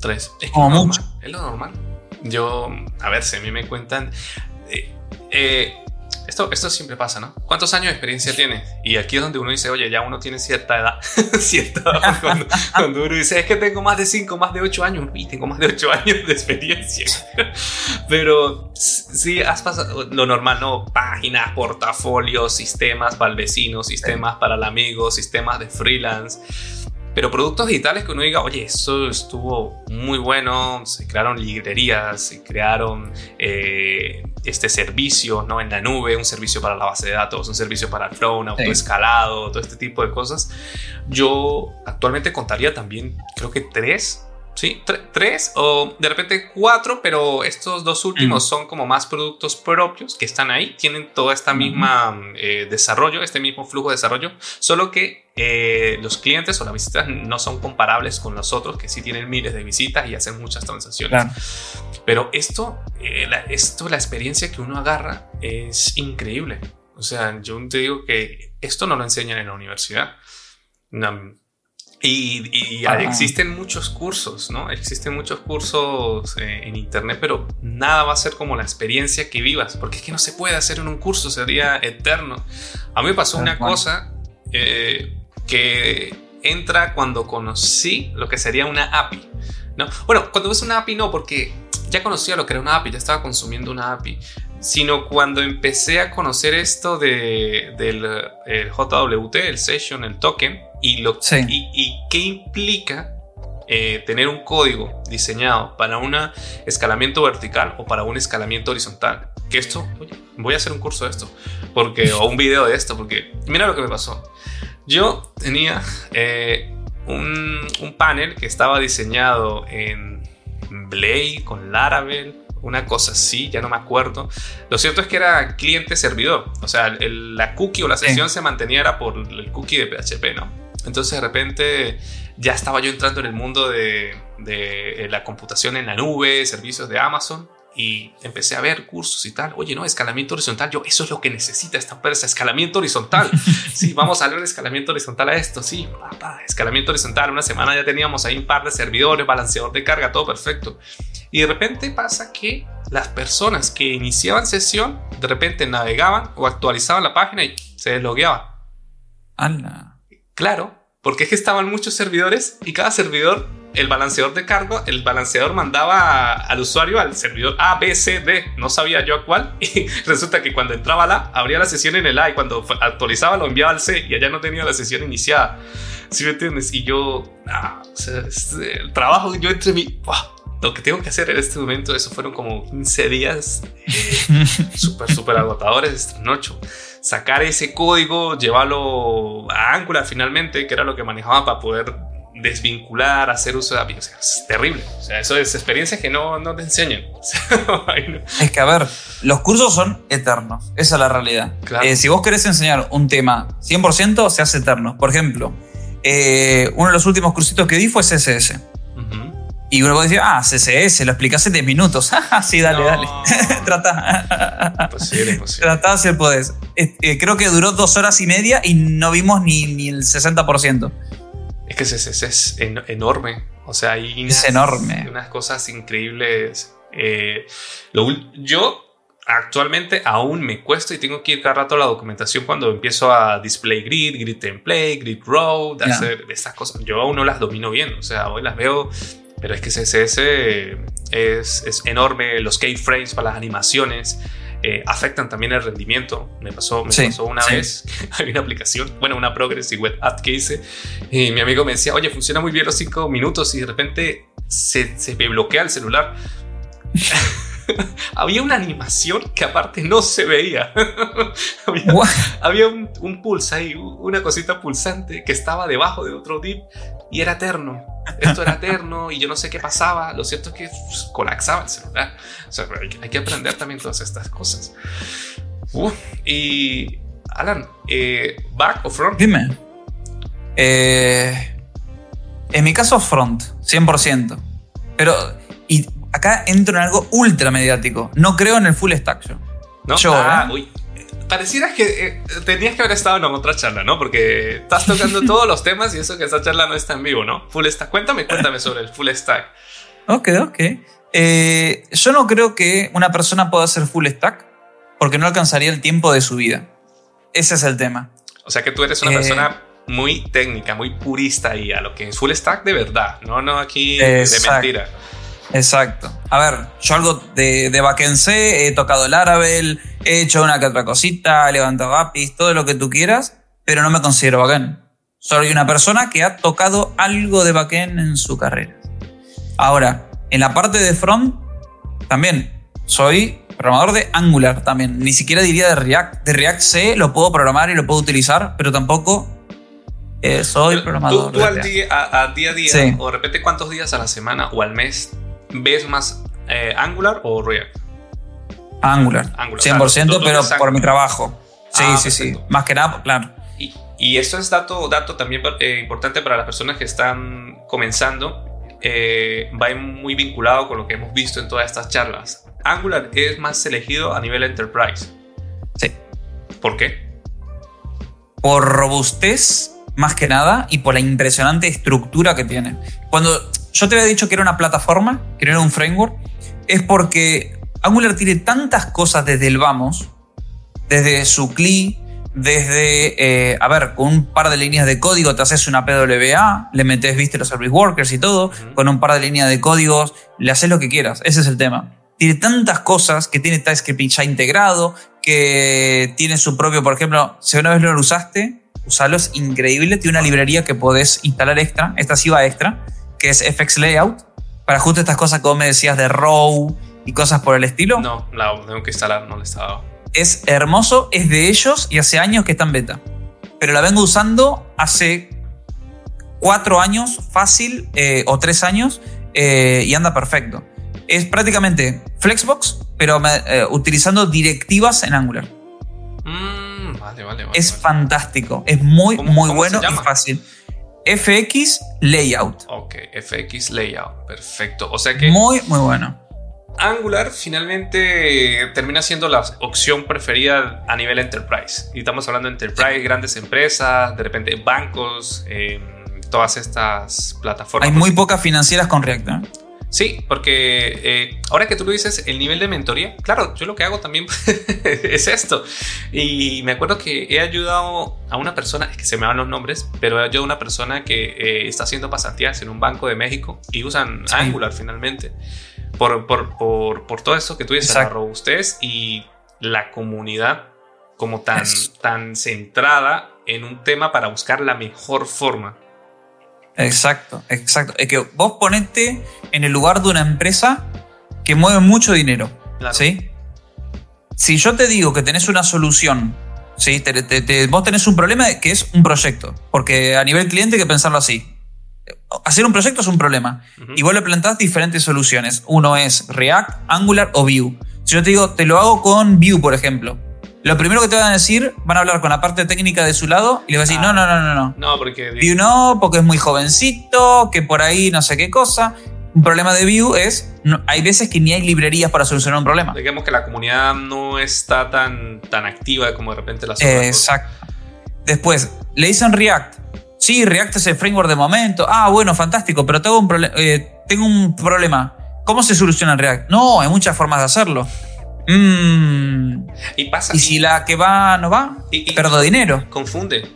Tres. Es como mucho. Es lo normal. Yo, a ver, si a mí me cuentan. Eh, eh, esto, esto siempre pasa, ¿no? ¿Cuántos años de experiencia tienes? Y aquí es donde uno dice, oye, ya uno tiene cierta edad. cierta edad. Cuando, uno dice, es que tengo más de 5, más de 8 años. Y tengo más de 8 años de experiencia. Pero sí, has pasado lo normal, ¿no? Páginas, portafolios, sistemas para el vecino, sistemas para el amigo, sistemas de freelance pero productos digitales que uno diga, oye, eso estuvo muy bueno, se crearon librerías, se crearon eh, este servicio ¿no? en la nube, un servicio para la base de datos, un servicio para el flow, un autoescalado, todo este tipo de cosas. Yo actualmente contaría también, creo que tres Sí, tres o de repente cuatro, pero estos dos últimos son como más productos propios que están ahí, tienen toda esta misma eh, desarrollo, este mismo flujo de desarrollo, solo que eh, los clientes o las visitas no son comparables con los otros que sí tienen miles de visitas y hacen muchas transacciones. Pero esto, eh, la, esto, la experiencia que uno agarra es increíble. O sea, yo te digo que esto no lo enseñan en la universidad. Y, existen muchos cursos, ¿no? Existen muchos cursos eh, en internet, pero nada va a ser como la experiencia que vivas, porque es que no se puede hacer en un curso, sería eterno. A mí me pasó una cosa eh, que entra cuando conocí lo que sería una API, ¿no? Bueno, cuando ves una API no, porque ya conocía lo que era una API, ya estaba consumiendo una API, sino cuando empecé a conocer esto de, del JWT, el session, el token, y, lo, y, qué implica eh, tener un código diseñado para un escalamiento vertical o para un escalamiento horizontal. Que esto, oye, voy a hacer un curso de esto, porque, o un video de esto, porque mira lo que me pasó. Yo tenía eh, un, un, panel que estaba diseñado en Blade con Laravel, una cosa así, ya no me acuerdo. Lo cierto es que era cliente-servidor, o sea, la cookie o la sesión se mantenía era por el cookie de PHP, ¿no? Entonces de repente ya estaba yo entrando en el mundo de, de la computación en la nube, servicios de Amazon y empecé a ver cursos y tal. Oye, no, escalamiento horizontal. Yo, eso es lo que necesita esta empresa, escalamiento horizontal. Sí, vamos a hablar de escalamiento horizontal a esto. Sí, papá, escalamiento horizontal. Una semana ya teníamos ahí un par de servidores, balanceador de carga, todo perfecto. Y de repente pasa que las personas que iniciaban sesión, de repente navegaban o actualizaban la página y se deslogueaba.
¡Hala!
Claro, porque es que estaban muchos servidores y cada servidor, el balanceador de carga, el balanceador mandaba al usuario al servidor A, B, C, D. No sabía yo a cuál. Y resulta que cuando entraba la, abría la sesión en el A y cuando actualizaba lo enviaba al C y allá no tenía la sesión iniciada. ¿Sí me entiendes? Y yo, ah, o sea, el trabajo, yo entre mi lo que tengo que hacer en este momento, eso fueron como 15 días eh, súper, súper agotadores de noche. Sacar ese código, llevarlo a Angular finalmente, que era lo que manejaba para poder desvincular, hacer uso de API. O sea, es terrible. O sea, eso es experiencia que no, no te enseñan.
Es que, a ver, los cursos son eternos. Esa es la realidad. Eh, si vos querés enseñar un tema 100%, se hace eterno. Por ejemplo, eh, uno de los últimos cursitos que di fue CSS. Y uno puede decir, ah, CSS, lo explicás en 10 minutos. sí, dale, dale. Trata. Imposible, imposible. Tratá si podés. Eh, creo que duró dos horas y media y no vimos ni, ni el 60%.
Es que CSS es enorme. O sea, hay
es enorme.
unas cosas increíbles. Eh, yo actualmente aún me cuesta y tengo que ir cada rato a la documentación cuando empiezo a display grid, grid template, grid row, de hacer estas cosas. Yo aún no las domino bien. O sea, hoy las veo pero es que CSS es, es enorme, los keyframes para las animaciones eh, afectan también el rendimiento. Me pasó, me pasó una vez, hay una aplicación, bueno, una Progressive Web App que hice, y mi amigo me decía, oye, funciona muy bien los 5 minutos y de repente se, se me bloquea el celular. había una animación que aparte no se veía. había, un, un pulse ahí, una cosita pulsante que estaba debajo de otro div y era eterno. Esto era eterno y yo no sé qué pasaba. Lo cierto es que pues, colapsaba el celular. O sea, hay, que aprender también todas estas cosas. y Alan, eh, ¿back o front?
Dime. Eh, en mi caso, front, 100%. Pero y acá entro en algo ultra mediático. No creo en el full stack yo.
¿No? Yo, ah, ¿eh? Pareciera que eh, tenías que haber estado en otra charla, ¿no? Porque estás tocando todos los temas y eso que esta charla no está en vivo, ¿no? Full stack. Cuéntame, cuéntame sobre el full stack.
Ok, ok. Eh, yo no creo que una persona pueda hacer full stack porque no alcanzaría el tiempo de su vida. Ese es el tema.
O sea que tú eres una persona muy técnica, muy purista y a lo que es full stack de verdad, no, no aquí de mentira.
Exacto. A ver, yo algo de, de backend C, he tocado el Laravel, he hecho una que otra cosita, he levantado APIs, todo lo que tú quieras, pero no me considero backend. Soy una persona que ha tocado algo de backend en su carrera. Ahora, en la parte de front, también soy programador de Angular también. Ni siquiera diría de React. De React C lo puedo programar y lo puedo utilizar, pero tampoco eh, soy programador.
¿Tú, al día, a, día, a día, o de repente cuántos días a la semana o al mes ¿Ves más eh, Angular o React?
Angular. 100%, pero por mi trabajo. Sí, ah, sí, sí. Más que nada, claro.
Y, y esto es dato, dato también eh, importante para las personas que están comenzando. Eh, va muy vinculado con lo que hemos visto en todas estas charlas. Angular es más elegido a nivel enterprise.
Sí.
¿Por qué?
Por robustez, más que nada, y por la impresionante estructura que tiene. Cuando yo te había dicho que era una plataforma, que no era un framework, es porque Angular tiene tantas cosas desde el vamos, desde su CLI, desde, eh, a ver, con un par de líneas de código te haces una PWA, le metes, viste, los service workers y todo, con un par de líneas de códigos, le haces lo que quieras, ese es el tema. Tiene tantas cosas que tiene TypeScript ya integrado, que tiene su propio, por ejemplo, si una vez lo usaste, usalo, es increíble, tiene una librería que podés instalar extra, esta sí va extra, que es FX Layout, para justo estas cosas como me decías de Row y cosas por el estilo.
No, la tengo que instalar, no la estaba.
Es hermoso, es de ellos y hace años que está en beta. Pero la vengo usando hace cuatro años, fácil, eh, o tres años, eh, y anda perfecto. Es prácticamente Flexbox, pero eh, utilizando directivas en Angular.
Mm, vale, vale, vale,
es fantástico, es muy, muy bueno y fácil. FX Layout.
Ok, FX Layout, perfecto. O sea que.
Muy, muy bueno.
Angular finalmente termina siendo la opción preferida a nivel enterprise. Y estamos hablando de enterprise, grandes empresas, de repente bancos, em, todas estas plataformas.
Hay muy pocas financieras con React. ¿eh?
Sí, porque eh, ahora que tú lo dices, el nivel de mentoría, claro, yo lo que hago también es esto. Y me acuerdo que he ayudado a una persona, es que se me van los nombres, pero he ayudado a una persona que eh, está haciendo pasantías en un banco de México y usan Angular finalmente. Por, por, por, por, todo eso que tú dices, la robustez y la comunidad como tan, tan centrada en un tema para buscar la mejor forma
Exacto, exacto. Es que vos ponete en el lugar de una empresa que mueve mucho dinero. ¿Sí? Si yo te digo que tenés una solución, ¿sí? vos tenés un problema que es un proyecto. Porque a nivel cliente hay que pensarlo así. Hacer un proyecto es un problema. Y vos le plantás diferentes soluciones. Uno es React, Angular o Vue. Si yo te digo, te lo hago con Vue, por ejemplo. Lo primero que te van a decir, van a hablar con la parte técnica de su lado y le van a decir, no, no, no, no, no.
No, porque...
Vue no, porque es muy jovencito, que por ahí no sé qué cosa. Un problema de Vue es, hay veces que ni hay librerías para solucionar un problema.
Digamos que la comunidad no está tan, tan activa como de repente la
Exacto. Después, le dicen React. Sí, React es el framework de momento. Ah, bueno, fantástico, pero tengo un, eh, tengo un problema. ¿Cómo se soluciona React? No, hay muchas formas de hacerlo. Mm.
Y pasa.
Y si la que va no va, y, perdo dinero.
Confunde.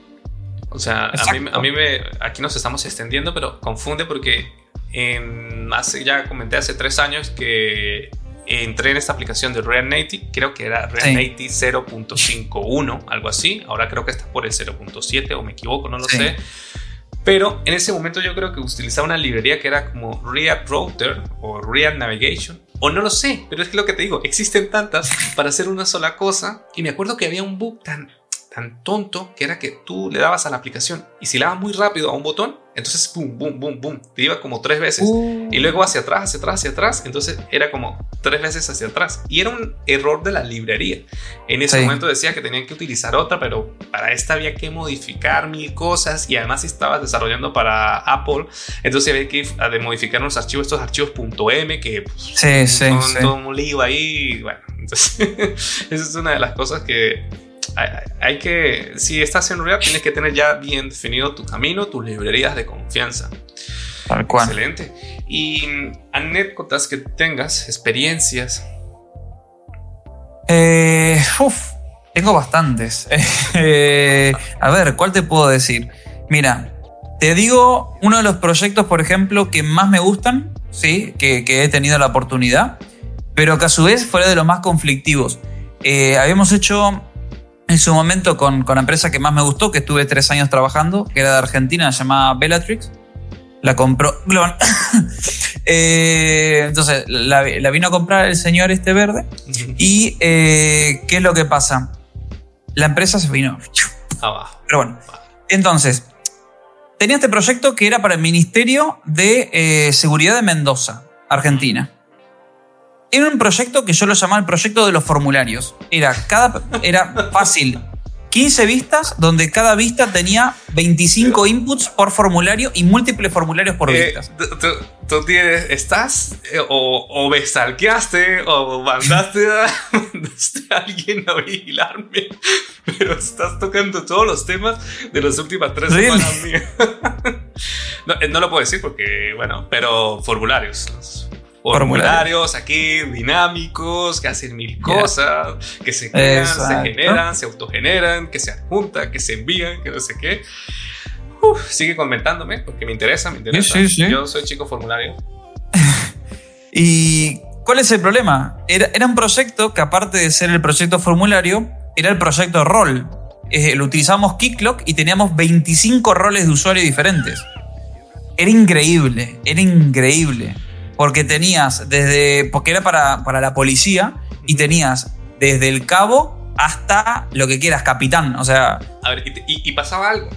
O sea, a mí, a mí, me. Aquí nos estamos extendiendo, pero confunde porque en, hace, ya comenté hace tres años que entré en esta aplicación de React Native, creo que era React Native 0.51, algo así. Ahora creo que está por el 0.7 o me equivoco, no lo sé. Pero en ese momento yo creo que utilizaba una librería que era como React Router o React Navigation o no lo sé, pero es que lo que te digo, existen tantas para hacer una sola cosa. Y me acuerdo que había un bug tan, tan tonto que era que tú le dabas a la aplicación y si le dabas muy rápido a un botón, entonces, boom, boom, boom, boom. Te iba como tres veces. Uh. Y luego hacia atrás, hacia atrás, hacia atrás. Entonces era como tres veces hacia atrás. Y era un error de la librería. En ese momento decía que tenían que utilizar otra, pero para esta había que modificar mil cosas. Y además estaba desarrollando para Apple. Entonces había que modificar unos archivos, estos archivos .m, que
pues, son
todo un lío ahí. Bueno, entonces esa es una de las cosas que hay, que, si estás en React, tienes que tener ya bien definido tu camino, tus librerías de confianza.
Tal cual.
Excelente. Y anécdotas que tengas, experiencias.
Eh, tengo bastantes. Eh, a ver, ¿cuál te puedo decir? Mira, te digo uno de los proyectos, por ejemplo, que más me gustan, ¿sí? que, he tenido la oportunidad, pero que a su vez fue de los más conflictivos. Eh, habíamos hecho en su momento con, con, la empresa que más me gustó, que estuve tres años trabajando, que era de Argentina, se llamaba Bellatrix. La compró eh, entonces, la, vino a comprar el señor este verde. Y, eh, ¿qué es lo que pasa? La empresa se vino
abajo.
Pero bueno, entonces, tenía este proyecto que era para el Ministerio de eh, Seguridad de Mendoza, Argentina. Era un proyecto que yo lo llamaba el proyecto de los formularios. Era, cada, era fácil. 15 vistas, donde cada vista tenía 25 inputs por formulario y múltiples formularios por eh, vistas.
Tú, tienes, estás eh, o, o me stalkeaste o mandaste a, alguien a vigilarme, pero estás tocando todos los temas de las últimas tres semanas mías. no, eh, no, lo puedo decir porque, bueno, pero formularios formularios aquí dinámicos que hacen mil cosas, que se crean, se generan, se autogeneran, que se adjuntan, que se envían, que no sé qué. sigue comentándome porque me interesa, me interesa. Yo soy chico formulario.
¿Y cuál es el problema? Era, era, un proyecto que aparte de ser el proyecto formulario, era el proyecto rol. Eh, lo utilizamos Kicklock y teníamos 25 roles de usuario diferentes era increíble, era increíble. Porque tenías desde. Porque era para, para la policía y tenías desde el cabo hasta lo que quieras, capitán. O sea.
A ver, y, y pasaba algo.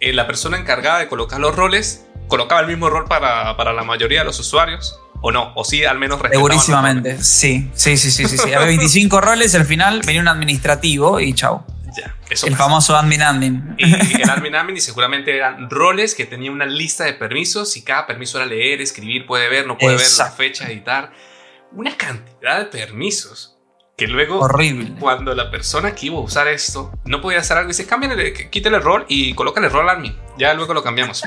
Eh, la persona encargada de colocar los roles colocaba el mismo rol para, para la mayoría de los usuarios. ¿O no? ¿O sí al menos
Segurísimamente, sí. Sí, sí, sí, sí. sí. Había 25 roles, al final venía un administrativo y chao.
Ya,
eso el famoso admin admin.
Y, el admin admin y seguramente eran roles que tenían una lista de permisos y cada permiso era leer, escribir, puede ver, no puede ver, la fecha, editar. Una cantidad de permisos que luego
Horrible.
cuando la persona que iba a usar esto no podía hacer algo, dice, cámbiale, quítale el rol y colócale el rol admin. Ya luego lo cambiamos.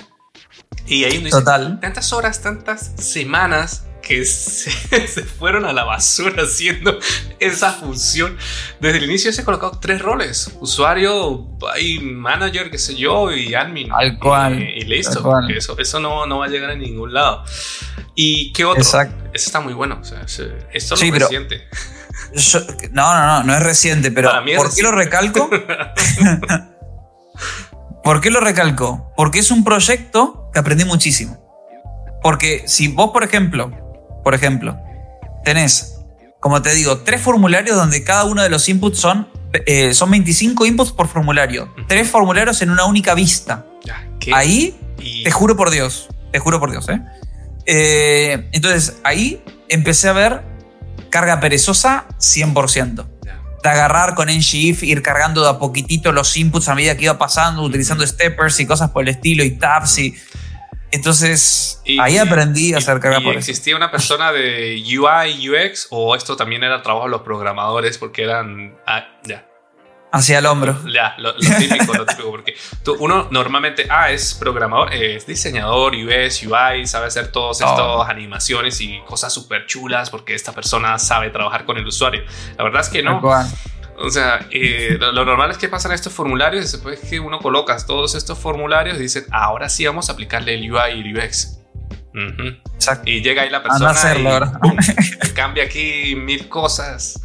Y ahí uno dice,
Total.
tantas horas, tantas semanas que se, se, fueron a la basura haciendo esa función. Desde el inicio se han colocado tres roles: usuario, y manager, qué sé yo, y admin.
Al cual.
Y, y listo. Cual. Eso, eso no, no, va a llegar a ningún lado. ¿Y qué otro?
Exacto.
Eso está muy bueno. O sea, esto sí, no es reciente.
Yo, no, no, no, no es reciente, pero ¿por reciente. qué lo recalco? ¿Por qué lo recalco? Porque es un proyecto que aprendí muchísimo. Porque si vos, por ejemplo, por ejemplo, tenés, como te digo, tres formularios donde cada uno de los inputs son, eh, son 25 inputs por formulario. Uh -huh. Tres formularios en una única vista.
¿Qué?
Ahí, y... te juro por Dios, te juro por Dios, ¿eh? ¿eh? Entonces, ahí empecé a ver carga perezosa 100%. De agarrar con ngIf, ir cargando de a poquitito los inputs a medida que iba pasando, utilizando steppers y cosas por el estilo y tabs y entonces, y, ahí aprendí a hacer carga
y por ¿Existía eso. una persona de UI, UX o esto también era trabajo de los programadores porque eran... Ah, ya.
Hacia el hombro.
Ya, lo, lo típico, lo típico, porque tú, uno normalmente, ah, es programador, es diseñador, UX, UI, sabe hacer todas estas oh. animaciones y cosas súper chulas porque esta persona sabe trabajar con el usuario. La verdad es que no. O sea, eh, lo, lo, normal es que pasan estos formularios y después que uno coloca todos estos formularios y dicen, ahora sí vamos a aplicarle el UI y el UX. Uh -huh. Y llega ahí la persona
hacerlo,
y ¡pum! cambia aquí mil cosas.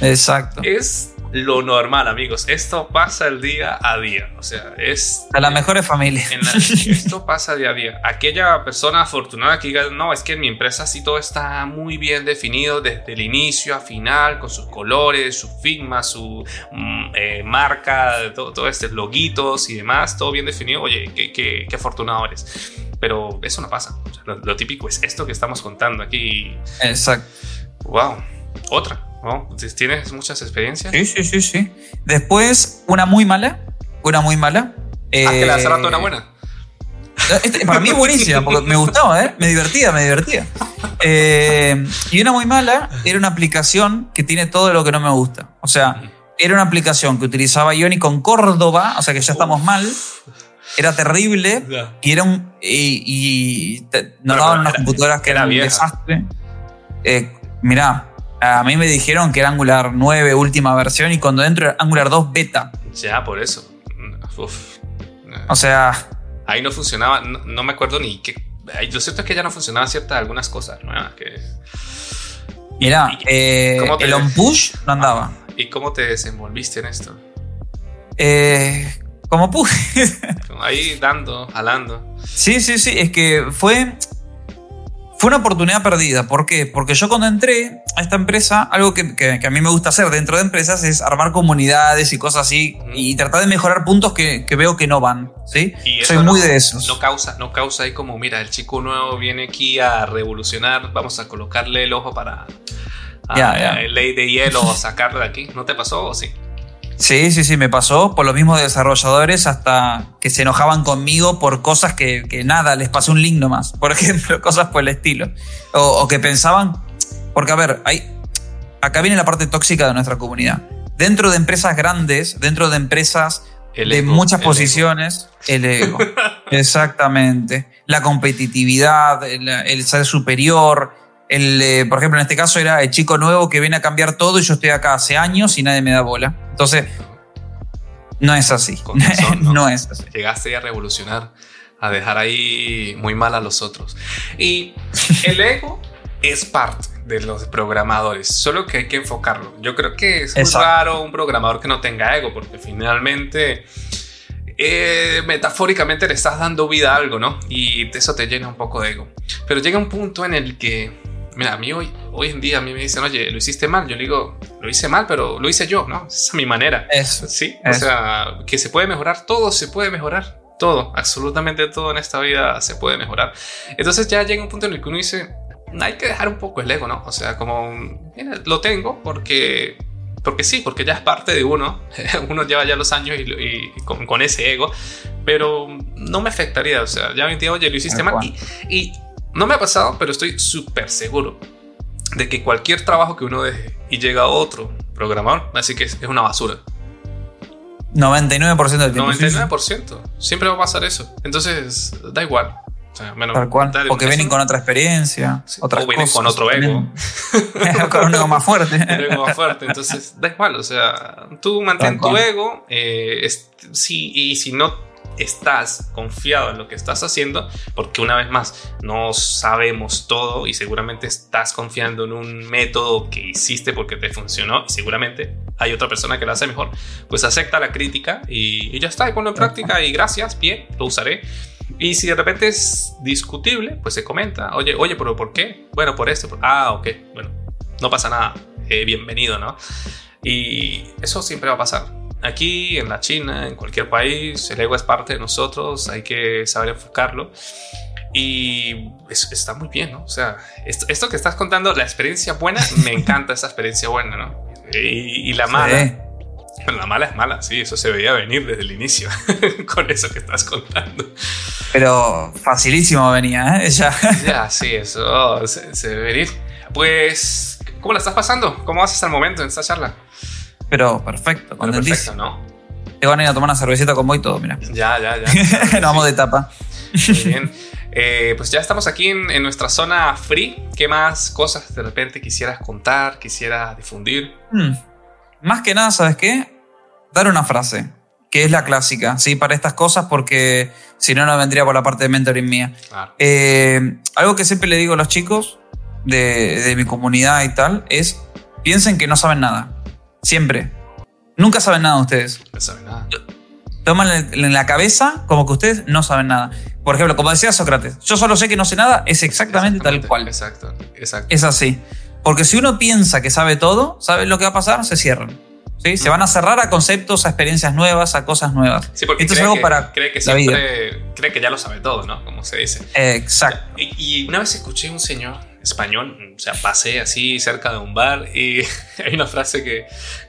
Exacto.
Es lo normal, amigos. Esto pasa el día a día. O sea, es.
A las mejores familias.
La, esto pasa día a día. Aquella persona afortunada que diga, no, es que en mi empresa sí todo está muy bien definido desde el inicio a final, con sus colores, su Figma, su mm, eh, marca, todo, todo este, loguitos y demás, todo bien definido. Oye, qué, qué, qué afortunado eres. Pero eso no pasa. O sea, lo, lo típico es esto que estamos contando aquí.
Exacto.
Wow. Otra. ¿No? ¿Tienes muchas experiencias?
Sí, sí, sí, sí. Después, una muy mala. Una muy mala.
Eh, ah, que la hace rato era buena.
Este, para mí es buenísima, porque me gustaba, ¿eh? Me divertía, me divertía. Eh, y una muy mala era una aplicación que tiene todo lo que no me gusta. O sea, era una aplicación que utilizaba Ioni con Córdoba, o sea que ya estamos mal. Era terrible y era un. Y, y te- nos daban unas
era-
computadoras que
era
eran un
vieja.
desastre. Eh, mirá, a mí me dijeron que era Angular 9 última versión y cuando dentro era Angular 2 beta.
Ya, por eso. Uf.
O sea,
Ahí no funcionaba, no, no me acuerdo ni qué. Lo cierto es que ya no funcionaban ciertas algunas cosas nuevas. Que,
mirá,
¿Y-
eh,
te-
el on push no andaba.
¿Y cómo te desenvolviste en esto?
Eh, como.
Como Ahí dando, jalando.
Sí, sí, sí, es que fue, fue una oportunidad perdida. ¿Por qué? Porque yo cuando entré a esta empresa, algo que, que- que a mí me gusta hacer dentro de empresas es armar comunidades y cosas así y tratar de mejorar puntos que, que veo que no van. ¿sí?
Y
Soy muy
no-
de esos.
No causa, no causa ahí como, mira, el chico nuevo viene aquí a revolucionar, vamos a colocarle el ojo para a- ley de hielo o sacarlo de aquí. ¿No te pasó o sí?
Sí, sí, sí, me pasó por los mismos desarrolladores hasta que se enojaban conmigo por cosas que, que nada, les pasé un link nomás. Por ejemplo, cosas por el estilo. O, o que pensaban, porque a ver, hay, acá viene la parte tóxica de nuestra comunidad. Dentro de empresas grandes, dentro de empresas
El
de muchas
el ego.
posiciones, el ego. Exactamente. La competitividad, el, el ser superior. El, eh, por ejemplo, en este caso era el chico nuevo que viene a cambiar todo y yo estoy acá hace años y nadie me da bola. Entonces, no es así.
Con razón, ¿no?
no es así.
Llegaste a revolucionar, a dejar ahí muy mal a los otros. Y el ego es parte de los programadores, solo que hay que enfocarlo. Yo creo que es muy raro un programador que no tenga ego, porque finalmente eh, metafóricamente le estás dando vida a algo, ¿no? Y eso te llena un poco de ego. Pero llega un punto en el que, mira, a mí hoy, hoy en día a mí me dicen, oye, lo hiciste mal. Yo le digo, lo hice mal, pero lo hice yo, ¿no? Esa es mi manera.
Eso.
Sí, o sea, que se puede mejorar, todo se puede mejorar. Todo, absolutamente todo en esta vida se puede mejorar. Entonces ya llega un punto en el que uno dice, hay que dejar un poco el ego, ¿no? O sea, como, mira, lo tengo porque porque sí, porque ya es parte de uno. uno lleva ya los años y, con, ese ego. Pero no me afectaría. O sea, ya me entiendo, oye, lo hiciste mal. Y, no me ha pasado, pero estoy súper seguro de que cualquier trabajo que uno deje y llega a otro programador, así que es, una basura.
99% del tiempo.
99%. Siempre va a pasar eso. Entonces, da igual.
Tal cual. Porque vienen con otra experiencia, o
vienen con otro ego.
con un ego más fuerte. un
ego más fuerte. Entonces, da igual. O sea, tú mantén tu ego. Eh, y si no estás confiado en lo que estás haciendo, porque una vez más no sabemos todo y seguramente estás confiando en un método que hiciste porque te funcionó y seguramente hay otra persona que lo hace mejor, pues acepta la crítica y, y ya está, y ponlo en práctica y gracias, bien, lo usaré y si de repente es discutible, pues se comenta, oye, oye, pero ¿por qué? Bueno, por esto. ah, ok, bueno, no pasa nada, eh, bienvenido, ¿no? Y eso siempre va a pasar. Aquí, en la China, en cualquier país, el ego es parte de nosotros, hay que saber enfocarlo. Y está muy bien, ¿no? O sea, esto, que estás contando, la experiencia buena, me encanta esa experiencia buena, ¿no? Y, la mala. La mala es mala, sí, eso se veía venir desde el inicio, con eso que estás contando.
Pero facilísimo venía, ¿eh? Ya,
ya sí, eso se, se debe venir. Pues, ¿cómo la estás pasando? ¿Cómo vas hasta el momento en esta charla?
Pero perfecto,
Pero perfecto, ¿no?
Te van a ir a tomar una cervecita con vos y todo, mira.
Ya, ya, ya.
Nos vamos de tapa.
Muy bien. Eh, pues ya estamos aquí en, en, nuestra zona free. ¿Qué más cosas de repente quisieras contar, quisieras difundir?
Hmm. Más que nada, ¿sabes qué? Dar una frase, que es la clásica, ¿sí? Para estas cosas, porque si no, no vendría por la parte de mentoring mía. Eh, algo que siempre le digo a los chicos de, de mi comunidad y tal es, piensen que no saben nada. Siempre. Nunca saben nada ustedes.
No saben nada.
Toman en la cabeza como que ustedes no saben nada. Por ejemplo, como decía Sócrates, yo solo sé que no sé nada, es exactamente, tal cual.
Exacto, exacto.
Es así. Porque si uno piensa que sabe todo, ¿sabe lo que va a pasar? Se cierran. ¿sí? Se van a cerrar a conceptos, a experiencias nuevas, a cosas nuevas.
Sí, porque Esto cree, es algo que, para cree que siempre, cree que ya lo sabe todo, ¿no? Como se dice.
Exacto.
Y, una vez escuché un señor español, o sea, pasé así cerca de un bar y hay una frase que,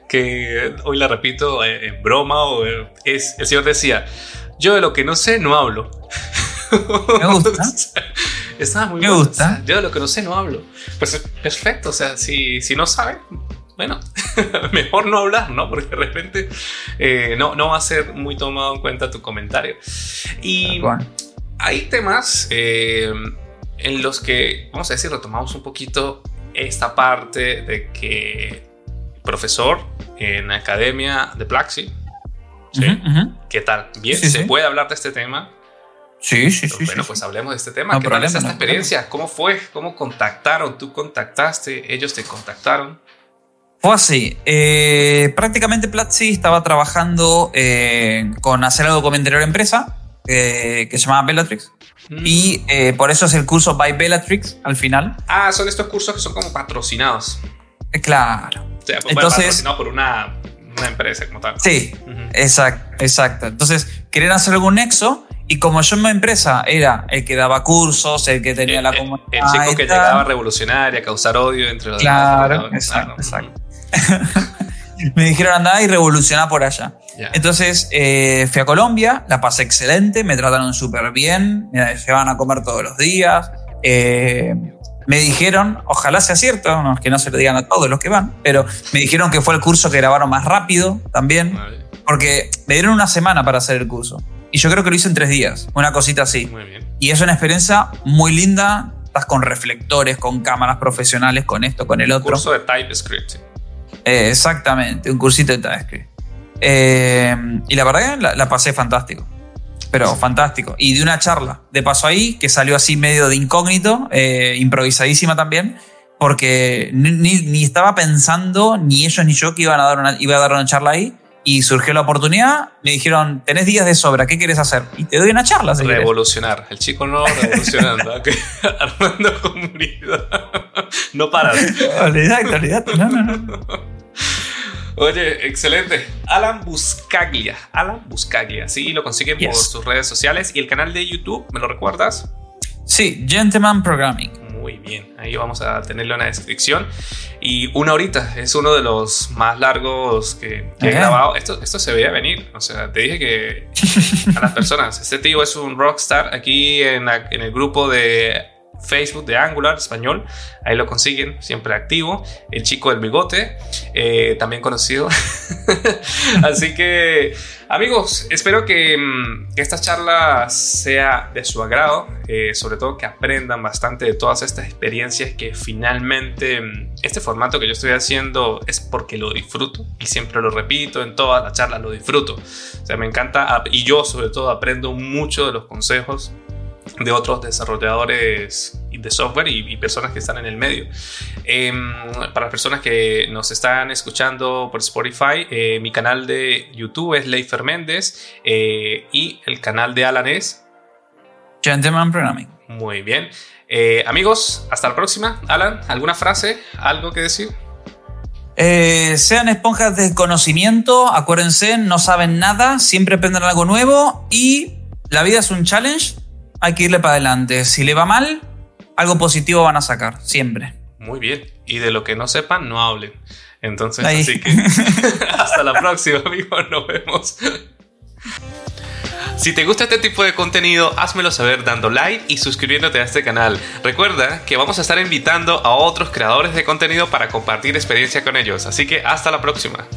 que hoy la repito en broma o es, el señor decía, yo de lo que no sé no hablo.
Me gusta.
Estaba muy
Me gusta.
yo de lo que no sé no hablo. Pues perfecto, o sea, si, si no sabe, bueno, mejor no hablar, ¿no? Porque de repente eh, no, no va a ser muy tomado en cuenta tu comentario. Y hay temas eh, en los que, vamos a decir, retomamos un poquito esta parte de que profesor en academia de Plaxi, ¿sí? ¿Qué tal? Bien, ¿se puede hablar de este tema?
Sí, sí, sí.
Bueno, pues hablemos de este tema. ¿Qué tal es esta experiencia? ¿Cómo fue? ¿Cómo contactaron? ¿Tú contactaste? ¿Ellos te contactaron?
Fue así. Eh, prácticamente Platzi estaba trabajando eh, con hacer algo con interior empresa eh, que se llama Bellatrix. Mm. Y por eso es el curso by Bellatrix al final.
Ah, son estos cursos que son como patrocinados.
claro.
O sea, Entonces, patrocinado por una, una, empresa como tal.
Sí, exacto, exacto. Entonces, querían hacer algún nexo y como yo en mi empresa era el que daba cursos, el que tenía la comunidad.
El, chico que llegaba a revolucionar y a causar odio entre los
Claro, exacto, exacto. me dijeron andar y revolucionar por allá. Entonces eh, fui a Colombia, la pasé excelente, me trataron súper bien, me llevaban a comer todos los días. Eh, me dijeron, ojalá sea cierto, no, que no se lo digan a todos los que van, pero me dijeron que fue el curso que grabaron más rápido también, porque me dieron una semana para hacer el curso. Y yo creo que lo hice en tres días, una cosita así.
Muy bien.
Y es una experiencia muy linda. Estás con reflectores, con cámaras profesionales, con esto, con el otro.
Curso de TypeScript.
Eh, exactamente, un cursito de TypeScript. Eh, y la verdad la, la pasé fantástico. Pero fantástico. Y de una charla, de paso ahí, que salió así medio de incógnito, eh, improvisadísima también, porque ni, ni, estaba pensando, ni ellos ni yo, que iban a dar una, iba a dar una charla ahí y surgió la oportunidad, me dijeron, tenés días de sobra, ¿qué quieres hacer? Y te doy una charla. Si
Revolucionar. El chico no revolucionando, armando comunidad. no paras.
olvidate, olvidate. No, no, no.
Oye, excelente. Alan Buscaglia. Alan Buscaglia. Sí, lo consiguen por sus redes sociales. ¿Y el canal de YouTube? ¿Me lo recuerdas?
Sí, Gentleman Programming.
Muy bien, ahí vamos a tenerlo en la descripción. Y una horita es uno de los más largos que, he grabado. Esto, esto se veía venir. O sea, te dije que a las personas, este tío es un rockstar aquí en, en el grupo de Facebook de Angular español. Ahí lo consiguen, siempre activo. El chico del bigote, eh, también conocido. Así que, amigos, espero que, mm, esta charla sea de su agrado. Eh, sobre todo que aprendan bastante de todas estas experiencias que finalmente mm, este formato que yo estoy haciendo es porque lo disfruto y siempre lo repito en todas las charlas lo disfruto. O sea, me encanta y yo sobre todo aprendo mucho de los consejos de otros desarrolladores de software y, personas que están en el medio. Em, para las personas que nos están escuchando por Spotify, eh, mi canal de YouTube es Leifer Méndez eh, y el canal de Alan es
Gentleman Programming.
Muy bien. Eh, amigos, hasta la próxima. Alan, ¿alguna frase? ¿Algo que decir?
sean esponjas de conocimiento, acuérdense, no saben nada, siempre aprenden algo nuevo y la vida es un challenge hay que irle para adelante. Si le va mal, algo positivo van a sacar, siempre.
Muy bien. Y de lo que no sepan, no hablen. Entonces, así que hasta la próxima, amigos. Nos vemos. Si te gusta este tipo de contenido, házmelo saber dando like y suscribiéndote a este canal. Recuerda que vamos a estar invitando a otros creadores de contenido para compartir experiencia con ellos. Así que hasta la próxima.